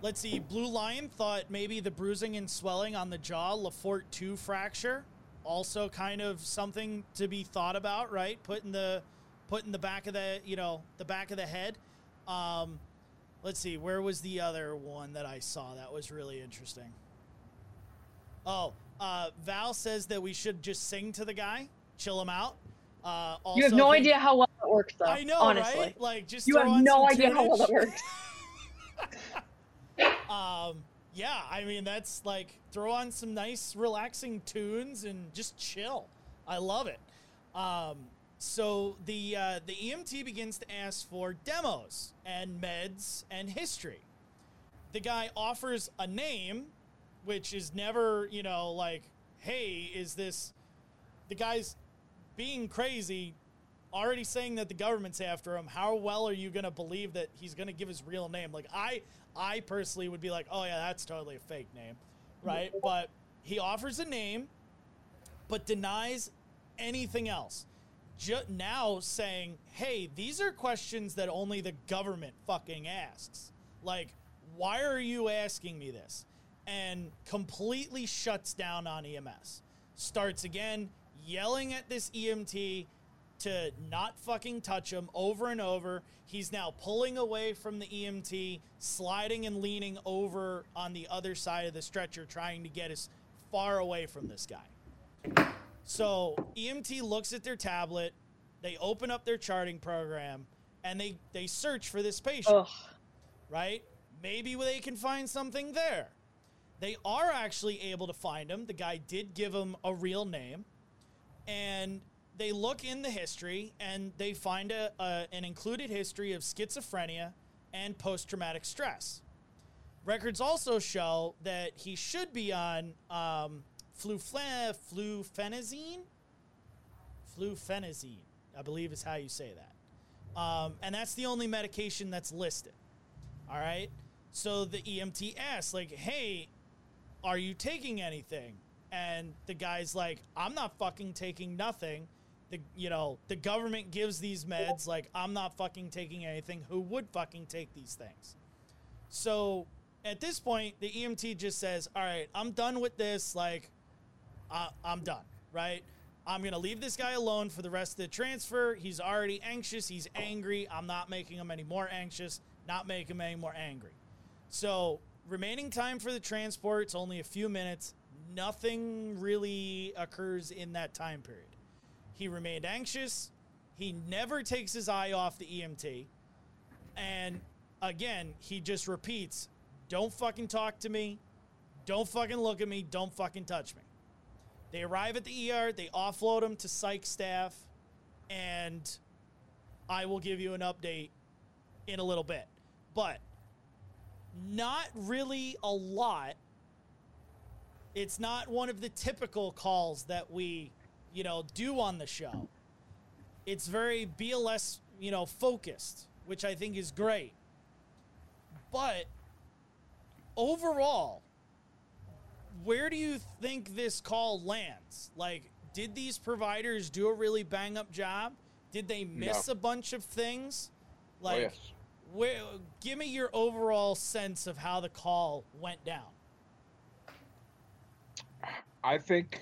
let's see blue lion thought maybe the bruising and swelling on the jaw Le Fort 2 fracture also kind of something to be thought about right putting the putting the back of the you know the back of the head um let's see where was the other one that i saw that was really interesting oh uh val says that we should just sing to the guy chill him out uh also You have no idea how well that works, though. I know, honestly. right? Like just You have no idea how well that works. Um, yeah, I mean that's like throw on some nice relaxing tunes and just chill. I love it. Um, so the uh, the EMT begins to ask for demos and meds and history. The guy offers a name, which is never you know like, hey, is this? The guy's being crazy, already saying that the government's after him. How well are you gonna believe that he's gonna give his real name? Like I, I personally would be like, oh yeah, that's totally a fake name, right? But he offers a name, but denies anything else. Now saying, hey, these are questions that only the government fucking asks. Like, why are you asking me this? And completely shuts down on EMS. Starts again yelling at this EMT to not fucking touch him over and over. He's now pulling away from the EMT, sliding and leaning over on the other side of the stretcher, trying to get as far away from this guy. So EMT looks at their tablet, they open up their charting program, and they, they search for this patient Ugh. right? Maybe they can find something there. They are actually able to find him. The guy did give him a real name. And they look in the history and they find a, a, an included history of schizophrenia and post traumatic stress. Records also show that he should be on um, flufle- fluphenazine. Fluphenazine, I believe is how you say that. Um, and that's the only medication that's listed. All right. So the EMT asks, like, hey, are you taking anything? And the guy's like, I'm not fucking taking nothing. The you know, the government gives these meds, like, I'm not fucking taking anything. Who would fucking take these things? So at this point, the EMT just says, All right, I'm done with this. Like, I, I'm done, right? I'm to leave this guy alone for the rest of the transfer. He's already anxious. He's angry. I'm not making him any more anxious, not making him any more angry. So, remaining time for the transport, it's only a few minutes. Nothing really occurs in that time period. He remained anxious. He never takes his eye off the EMT. And again, he just repeats, don't fucking talk to me. Don't fucking look at me. Don't fucking touch me. They arrive at the ER, they offload him to psych staff, and I will give you an update in a little bit. But not really a lot. It's not one of the typical calls that we, you know, do on the show. It's very BLS, you know, focused, which I think is great. But overall, where do you think this call lands? Like, did these providers do a really bang up job? Did they miss No. a bunch of things? oh Like, yes. where, give me your overall sense of how the call went down. I think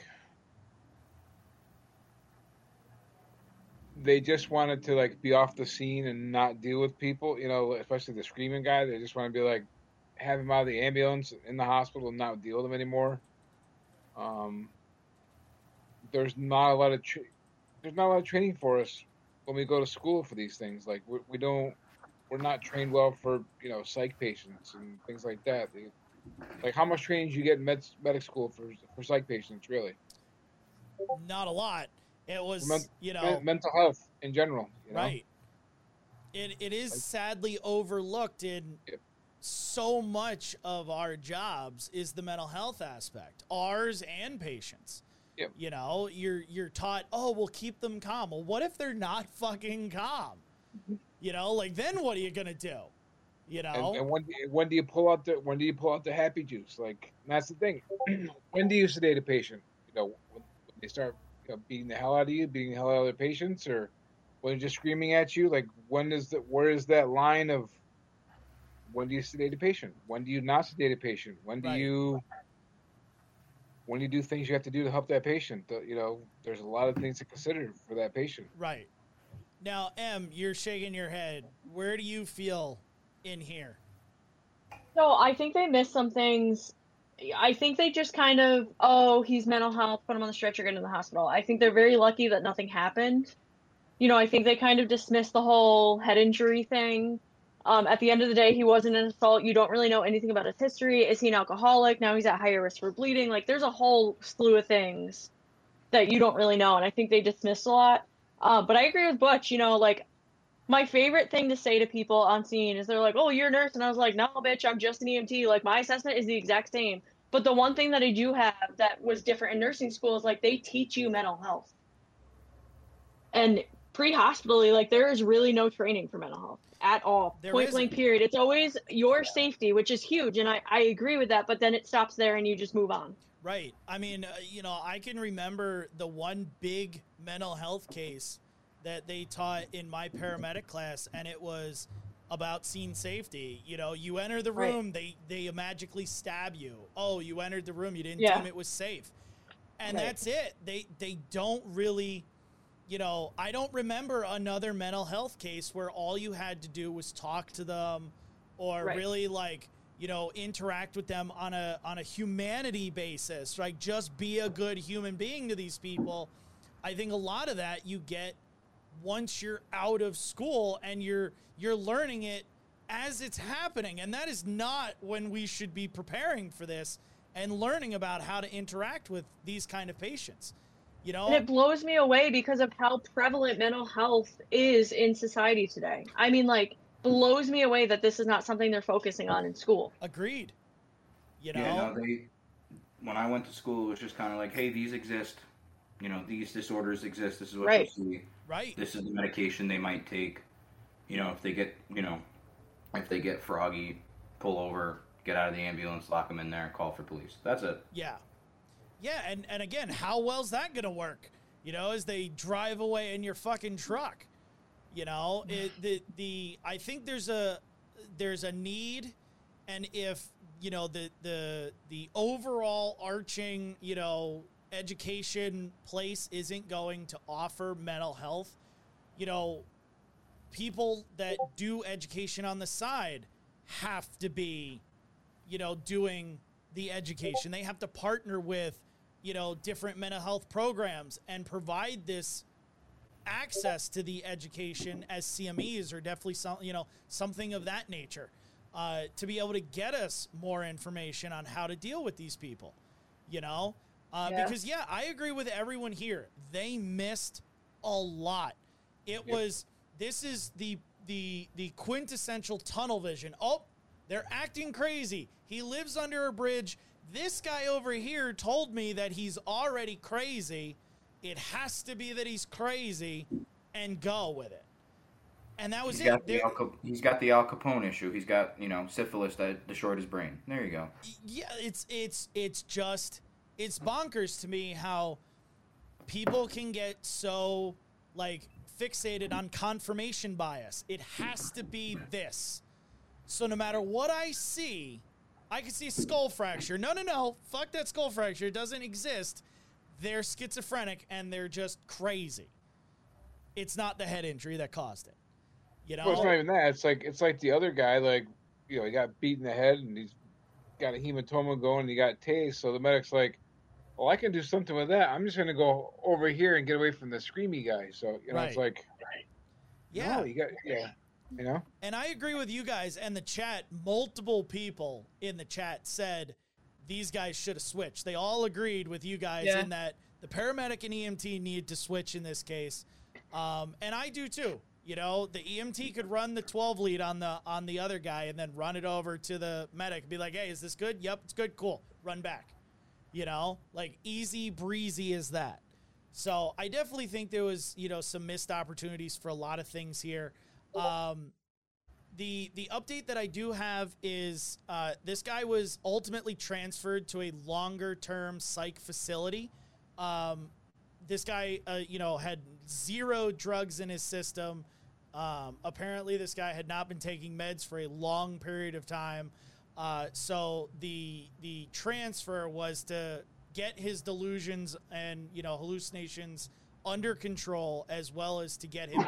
they just wanted to like be off the scene and not deal with people. You know, especially the screaming guy. They just want to be like have him out of the ambulance in the hospital and not deal with him anymore. Um, there's not a lot of tra- there's not a lot of training for us when we go to school for these things. Like we, we don't we're not trained well for you know psych patients and things like that. They, like how much training do you get in med medic school for for psych patients really? Not a lot. It was, Men- you know, mental health in general. You know? right. It, it is sadly overlooked in Yep. so much of our jobs is the mental health aspect, ours and patients. Yep. You know, you're you're taught, oh, we'll keep them calm. Well, what if they're not fucking calm? You know, like then what are you gonna do? You know, And, and when do you- when do you pull out the when do you pull out the happy juice? Like that's the thing. when do you sedate a patient? You know, when, when they start you uh, know, beating the hell out of you, beating the hell out of their patients, or when they're just screaming at you. Like when is the where is that line of when do you sedate a patient? When do you not sedate a patient? When do Right. you when do you do things you have to do to help that patient? You know, there's a lot of things to consider for that patient. right. Now, Em, you're shaking your head. Where do you feel in here? So I think they missed some things. I think they just kind of, oh, he's mental health, put him on the stretcher, get him to the hospital. I think they're very lucky that nothing happened. You know, I think they kind of dismissed the whole head injury thing. Um, at the end of the day, he wasn't an assault. You don't really know anything about his history. Is he an alcoholic? Now he's at higher risk for bleeding. Like, there's a whole slew of things that you don't really know. And I think they dismissed a lot. Uh, but I agree with Butch. You know, like, my favorite thing to say to people on scene is they're like, oh, you're a nurse. And I was like, no, bitch, I'm just an EMT. Like, my assessment is the exact same. But the one thing that I do have that was different in nursing school is like they teach you mental health. And pre-hospitally, like there is really no training for mental health at all. There Point isn't. blank period. It's always your safety, which is huge. And I, I agree with that, but then it stops there and you just move on. Right. I mean, uh, you know, I can remember the one big mental health case that they taught in my paramedic class, and it was about scene safety. You know, you enter the Right. room, they they magically stab you. Oh, you entered the room, you didn't Yeah. deem it was safe, and Right. that's it. They they don't really. You know, I don't remember another mental health case where all you had to do was talk to them or Right. really like you know interact with them on a on a humanity basis like just be a good human being to these people i think a lot of that you get once you're out of school and you're you're learning it as it's happening and that is not when we should be preparing for this and learning about how to interact with these kind of patients you know And it blows me away because of how prevalent mental health is in society today. I mean, like, blows me away that this is not something they're focusing on in school. agreed you know Yeah, no, they. When I went to school, it was just kind of like, hey, these exist. You know, these disorders exist. This is what Right. you see. right This is the medication they might take. You know, if they get, you know, if they get froggy, pull over, get out of the ambulance, lock them in there, call for police. That's it. Yeah. Yeah, and, and again, how well's that gonna work? You know, as they drive away in your fucking truck. You know, it the the I think there's a there's a need and if, you know, the the the overall arching, you know, education place isn't going to offer mental health, you know, people that do education on the side have to be you know, doing the education. They have to partner with, you know, different mental health programs and provide this access to the education as CMEs or definitely some, you know, something of that nature uh, to be able to get us more information on how to deal with these people, you know? Uh, Yeah. Because, yeah, I agree with everyone here. They missed a lot. It Yep. was, this is the, the, the quintessential tunnel vision. Oh, they're acting crazy. He lives under a bridge. This guy over here told me that he's already crazy. It has to be that he's crazy and go with it. And that was He's it. got, the There- Al Cap- he's got the Al Capone issue. He's got, you know, syphilis that destroyed his brain. There you go. yeah, it's it's it's just it's bonkers to me how people can get so like fixated on confirmation bias. It has to be this. So no matter what I see, I can see skull fracture. No, no, no. Fuck that skull fracture. It doesn't exist. They're schizophrenic and they're just crazy. It's not the head injury that caused it. You know? Well, it's not even that. It's like it's like the other guy, like you know, he got beat in the head and he's got a hematoma going. And he got tased. So the medic's like, "Well, I can do something with that. I'm just gonna go over here and get away from the screamy guy." So you know, it's Right. like, yeah. no, you got yeah, you know. And I agree with you guys and the chat. Multiple people in the chat said these guys should have switched. They all agreed with you guys Yeah. in that the paramedic and EMT need to switch in this case. Um, and I do too. You know, the EMT could run the 12 lead on the on the other guy and then run it over to the medic and be like, "Hey, is this good? Yep, it's good. Cool. Run back." You know, like easy breezy as that. So I definitely think there was, you know, some missed opportunities for a lot of things here. Um, the the update that I do have is uh, this guy was ultimately transferred to a longer term psych facility. Um, this guy, uh, you know, had zero drugs in his system. Um, apparently, this guy had not been taking meds for a long period of time. Uh, so the the transfer was to get his delusions and you know hallucinations under control, as well as to get him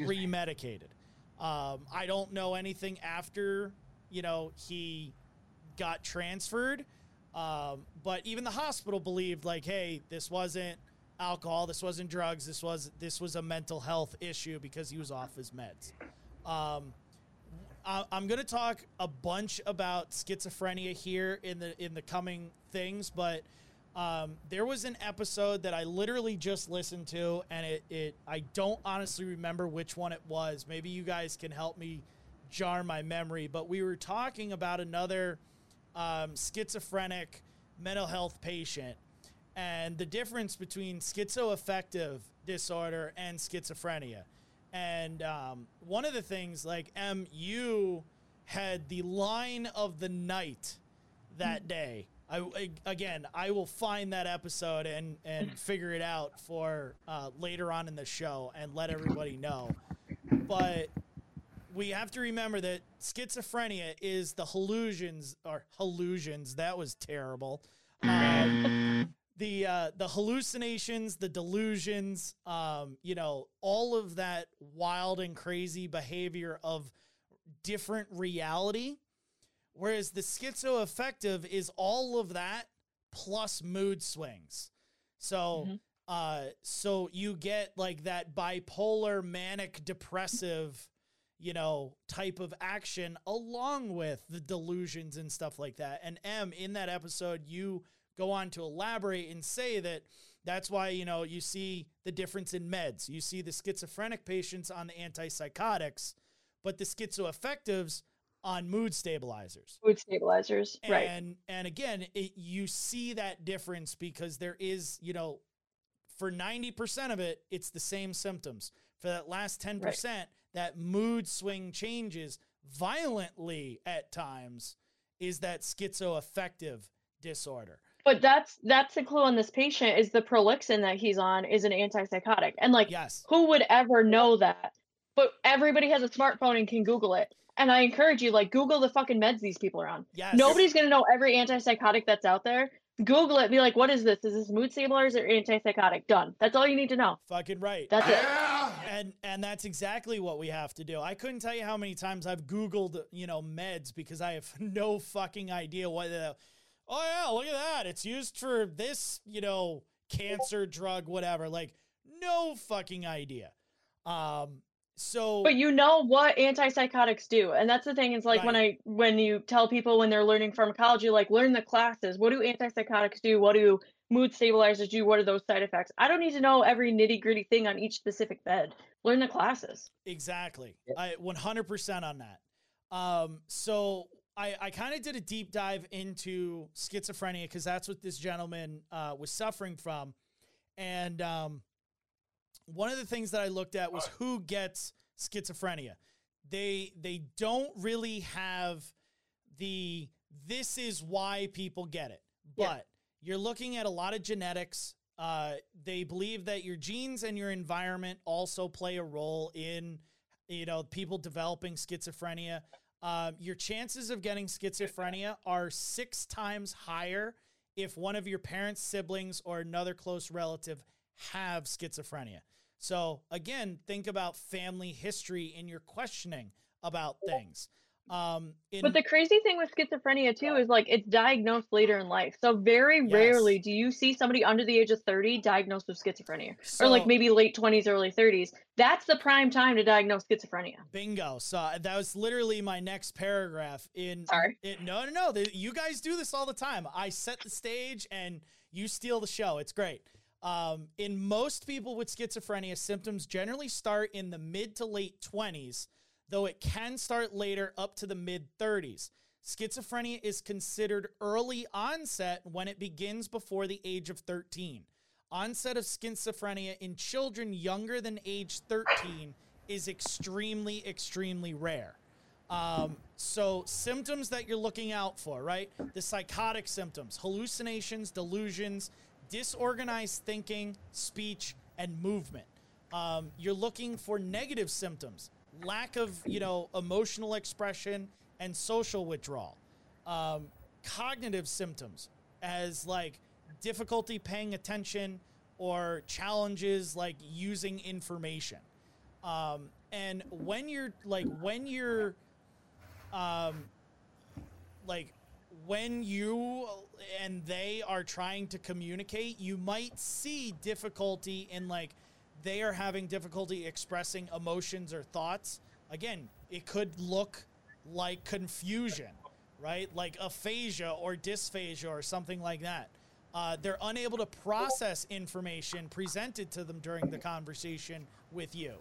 remedicated. Um, I don't know anything after you know he got transferred, um, but even the hospital believed like, hey, this wasn't alcohol. This wasn't drugs. This was this was a mental health issue because he was off his meds. Um, I'm going to talk a bunch about schizophrenia here in the in the coming things, but um, there was an episode that I literally just listened to, and it, it I don't honestly remember which one it was. Maybe you guys can help me jar my memory, but we were talking about another um, schizophrenic mental health patient and the difference between schizoaffective disorder and schizophrenia. And um, one of the things, like Em, you had the line of the night that day. I, again, I will find that episode and and figure it out for uh, later on in the show and let everybody know. But we have to remember that schizophrenia is the hallucins or hallucins. That was terrible. Um, the uh, the hallucinations, the delusions, um, you know, all of that wild and crazy behavior of different reality. Whereas the schizoaffective is all of that plus mood swings. So Mhm. uh so you get like that bipolar manic depressive you know type of action along with the delusions and stuff like that and m in that episode you go on to elaborate and say that that's why you know you see the difference in meds you see the schizophrenic patients on the antipsychotics but the schizoaffectives on mood stabilizers Mood stabilizers. right. and and again it, you see that difference because there is you know for 90% of it it's the same symptoms for that last 10% that mood swing changes violently at times is that schizoaffective disorder But that's that's the clue on this patient is the prolixin that he's on is an antipsychotic. And like yes who would ever know that? But everybody has a smartphone and can Google it. And I encourage you, like Google the fucking meds these people are on. yes Nobody's gonna know every antipsychotic that's out there. Google it, be like, what is this? Is this mood stabilizers or antipsychotic? Done. That's all you need to know. fucking right That's it. and and that's exactly what we have to do. I couldn't tell you how many times I've Googled, you know, meds because I have no fucking idea what the. Oh yeah, look at that! It's used for this, you know, cancer drug, whatever. Like, no fucking idea. Um. So. But you know what antipsychotics do, and that's the thing. Is like when I when you tell people when they're learning pharmacology, like learn the classes. What do antipsychotics do? What do mood stabilizers do? What are those side effects? I don't need to know every nitty gritty thing on each specific bed. Learn the classes. Exactly. I 100% on that. Um, so I, I kind of did a deep dive into schizophrenia because that's what this gentleman uh, was suffering from. And um, one of the things that I looked at was who gets schizophrenia. They they don't really have the this is why people get it. But Yeah. you're looking at a lot of genetics. Uh, they believe that your genes and your environment also play a role in, you know, people developing schizophrenia. Um, your chances of getting schizophrenia are six times higher if one of your parents, siblings, or another close relative have schizophrenia. So again, think about family history in your questioning about things. Um, in, But the crazy thing with schizophrenia too is like it's diagnosed later in life. So very Yes. rarely do you see somebody under the age of 30 diagnosed with schizophrenia. or like maybe late 20s, early 30s. That's the prime time to diagnose schizophrenia. Bingo. So uh, that was literally my next paragraph in Sorry. It, no, no, no. The, you guys do this all the time. I set the stage and you steal the show. It's great. Um, in most people with schizophrenia, symptoms generally start in the mid to late 20s, though it can start later up to the mid 30s. Schizophrenia is considered early onset when it begins before the age of 13. Onset of schizophrenia in children younger than age 13 is extremely, extremely rare. Um, so, symptoms that you're looking out for, right? The psychotic symptoms, hallucinations, delusions, disorganized thinking, speech, and movement. Um, you're looking for negative symptoms, lack of, you know, emotional expression and social withdrawal. Um, cognitive symptoms, as like difficulty paying attention or challenges like using information. Um, and when you're like when you're um, like when you and they are trying to communicate, you might see difficulty in like they are having difficulty expressing emotions or thoughts. Again, it could look like confusion, right? Like aphasia or dysphagia or something like that. Uh, they're unable to process information presented to them during the conversation with you.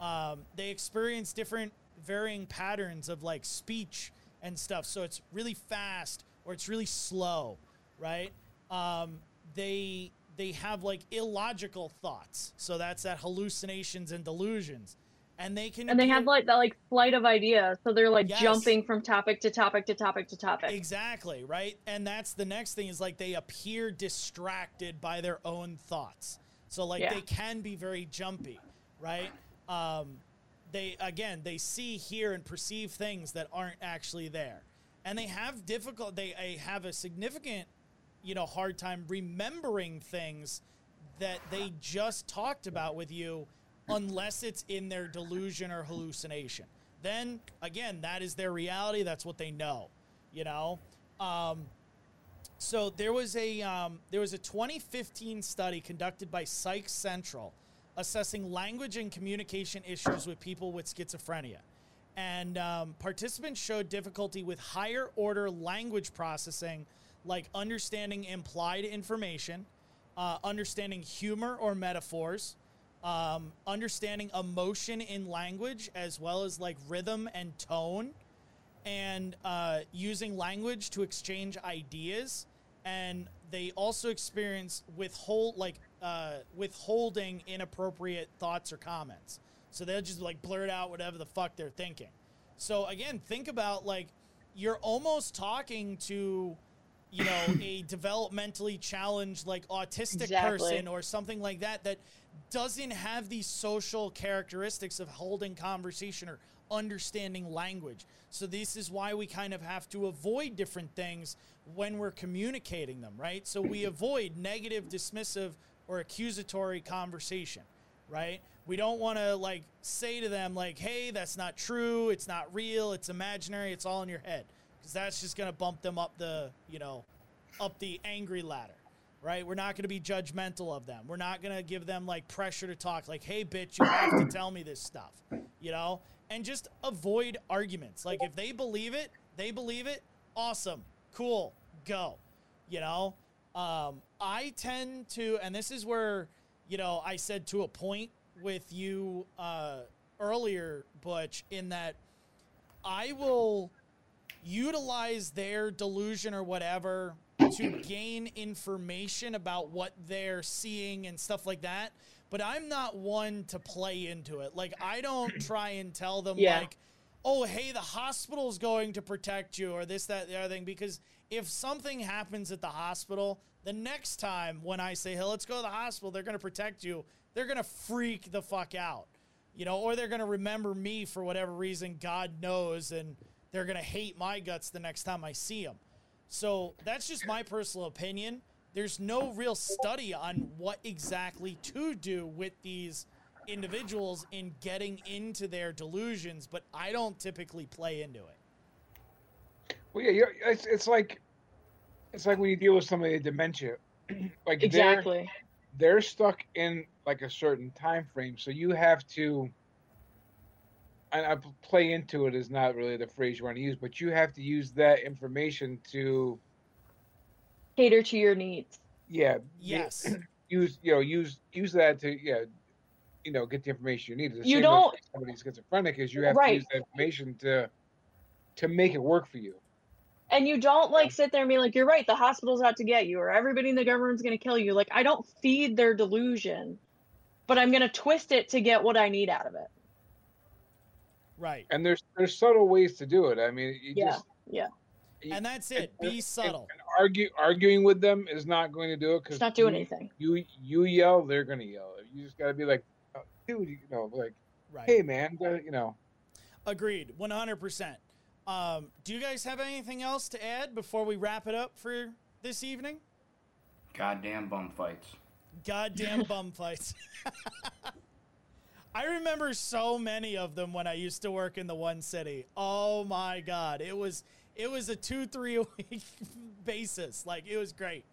Um, they experience different varying patterns of like speech and stuff. So it's really fast or it's really slow, right? Um, they they have like illogical thoughts. So that's that hallucinations and delusions. And they can And they have like that like flight of ideas, so they're like Yes. jumping from topic to topic to topic to topic. Exactly, right? And that's the next thing is like they appear distracted by their own thoughts. So like Yeah. they can be very jumpy, right? Um, they again they see, hear, and perceive things that aren't actually there, and they have difficult. They uh, have a significant, you know, hard time remembering things that they just talked about with you, unless it's in their delusion or hallucination. Then again, that is their reality. That's what they know, you know. Um, so there was a um, there was a 2015 study conducted by Psych Central assessing language and communication issues with people with schizophrenia. And um, participants showed difficulty with higher order language processing, like understanding implied information, uh, understanding humor or metaphors, um, understanding emotion in language, as well as like rhythm and tone and uh, using language to exchange ideas. And they also experience withhold like uh, withholding inappropriate thoughts or comments. So they'll just like blurt out whatever the fuck they're thinking. So again, think about like you're almost talking to you know a developmentally challenged like autistic Exactly. person or something like that that doesn't have these social characteristics of holding conversation or understanding language. So this is why we kind of have to avoid different things when we're communicating them, right? So we avoid negative, dismissive, or accusatory conversation, right? We don't want to like say to them like, "Hey, that's not true. It's not real. It's imaginary. It's all in your head." Cuz that's just going to bump them up the, you know, up the angry ladder. Right? We're not going to be judgmental of them. We're not going to give them like pressure to talk like, "Hey, bitch, you have to tell me this stuff." You know? And just avoid arguments. Like if they believe it, they believe it. Awesome. Cool. Go. You know? Um, I tend to, and this is where, you know, I said to a point with you uh, earlier, Butch, in that I will utilize their delusion or whatever to gain information about what they're seeing and stuff like that. But I'm not one to play into it. Like, I don't try and tell them, Yeah. like, oh, hey, the hospital's going to protect you or this, that, the other thing. Because if something happens at the hospital, the next time when I say, hey, let's go to the hospital, they're going to protect you, they're going to freak the fuck out. You know, or they're going to remember me for whatever reason, God knows, and they're going to hate my guts the next time I see them. So that's just my personal opinion. There's no real study on what exactly to do with these individuals in getting into their delusions, but I don't typically play into it. Well, yeah, you're, it's it's like it's like when you deal with somebody with dementia, like they're Exactly. they're stuck in like a certain time frame, so you have to. And I play into it is not really the phrase you want to use, but you have to use that information to, Cater to your needs. yeah, Yes. use you know use use that to yeah, you know, get the information you need. The You same don't- with somebody schizophrenic is you have to use that information to to make it work for you. And you don't like sit there and be like, you're right, the hospital's out to get you, or everybody in the government's going to kill you. Like, I don't feed their delusion, but I'm going to twist it to get what I need out of it. Right. And there's there's subtle ways to do it. I mean, you Yeah. just Yeah. And that's it. Be subtle. and argue arguing with them is not going to do it because It's not doing anything. You you yell, they're going to yell. You just got to be like, oh, dude, you know, like, Right. hey man, you know. Agreed. 100%. Um, do you guys have anything else to add before we wrap it up for this evening? Goddamn bum fights. Goddamn bum fights. I remember so many of them when I used to work in the one city. Oh my god, it was it was a two three week basis. Like it was great,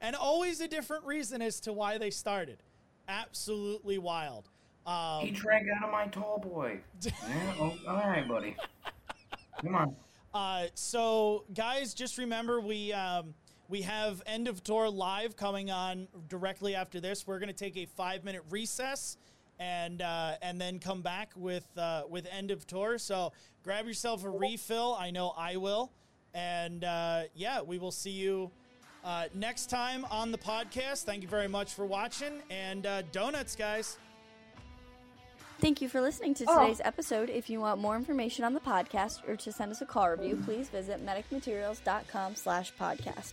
and always a different reason as to why they started. Absolutely wild. Um, he drank out of my tall boy. yeah, oh, all right, buddy. Come on. Uh, so, guys, just remember we um, we have end of tour live coming on directly after this. We're going to take a five minute recess and uh, and then come back with uh, with end of tour. So grab yourself a refill. I know I will, and uh, yeah, we will see you uh, next time on the podcast. Thank you very much for watching, and uh, donuts, guys. Thank you for listening to today's oh. episode. If you want more information on the podcast or to send us a call review, please visit medicmaterials.com slash podcast.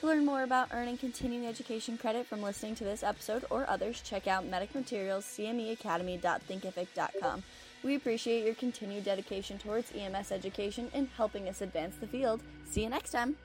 To learn more about earning continuing education credit from listening to this episode or others, check out Medic Materials CMEacademy.thinkific.com. We appreciate your continued dedication towards EMS education and helping us advance the field. See you next time.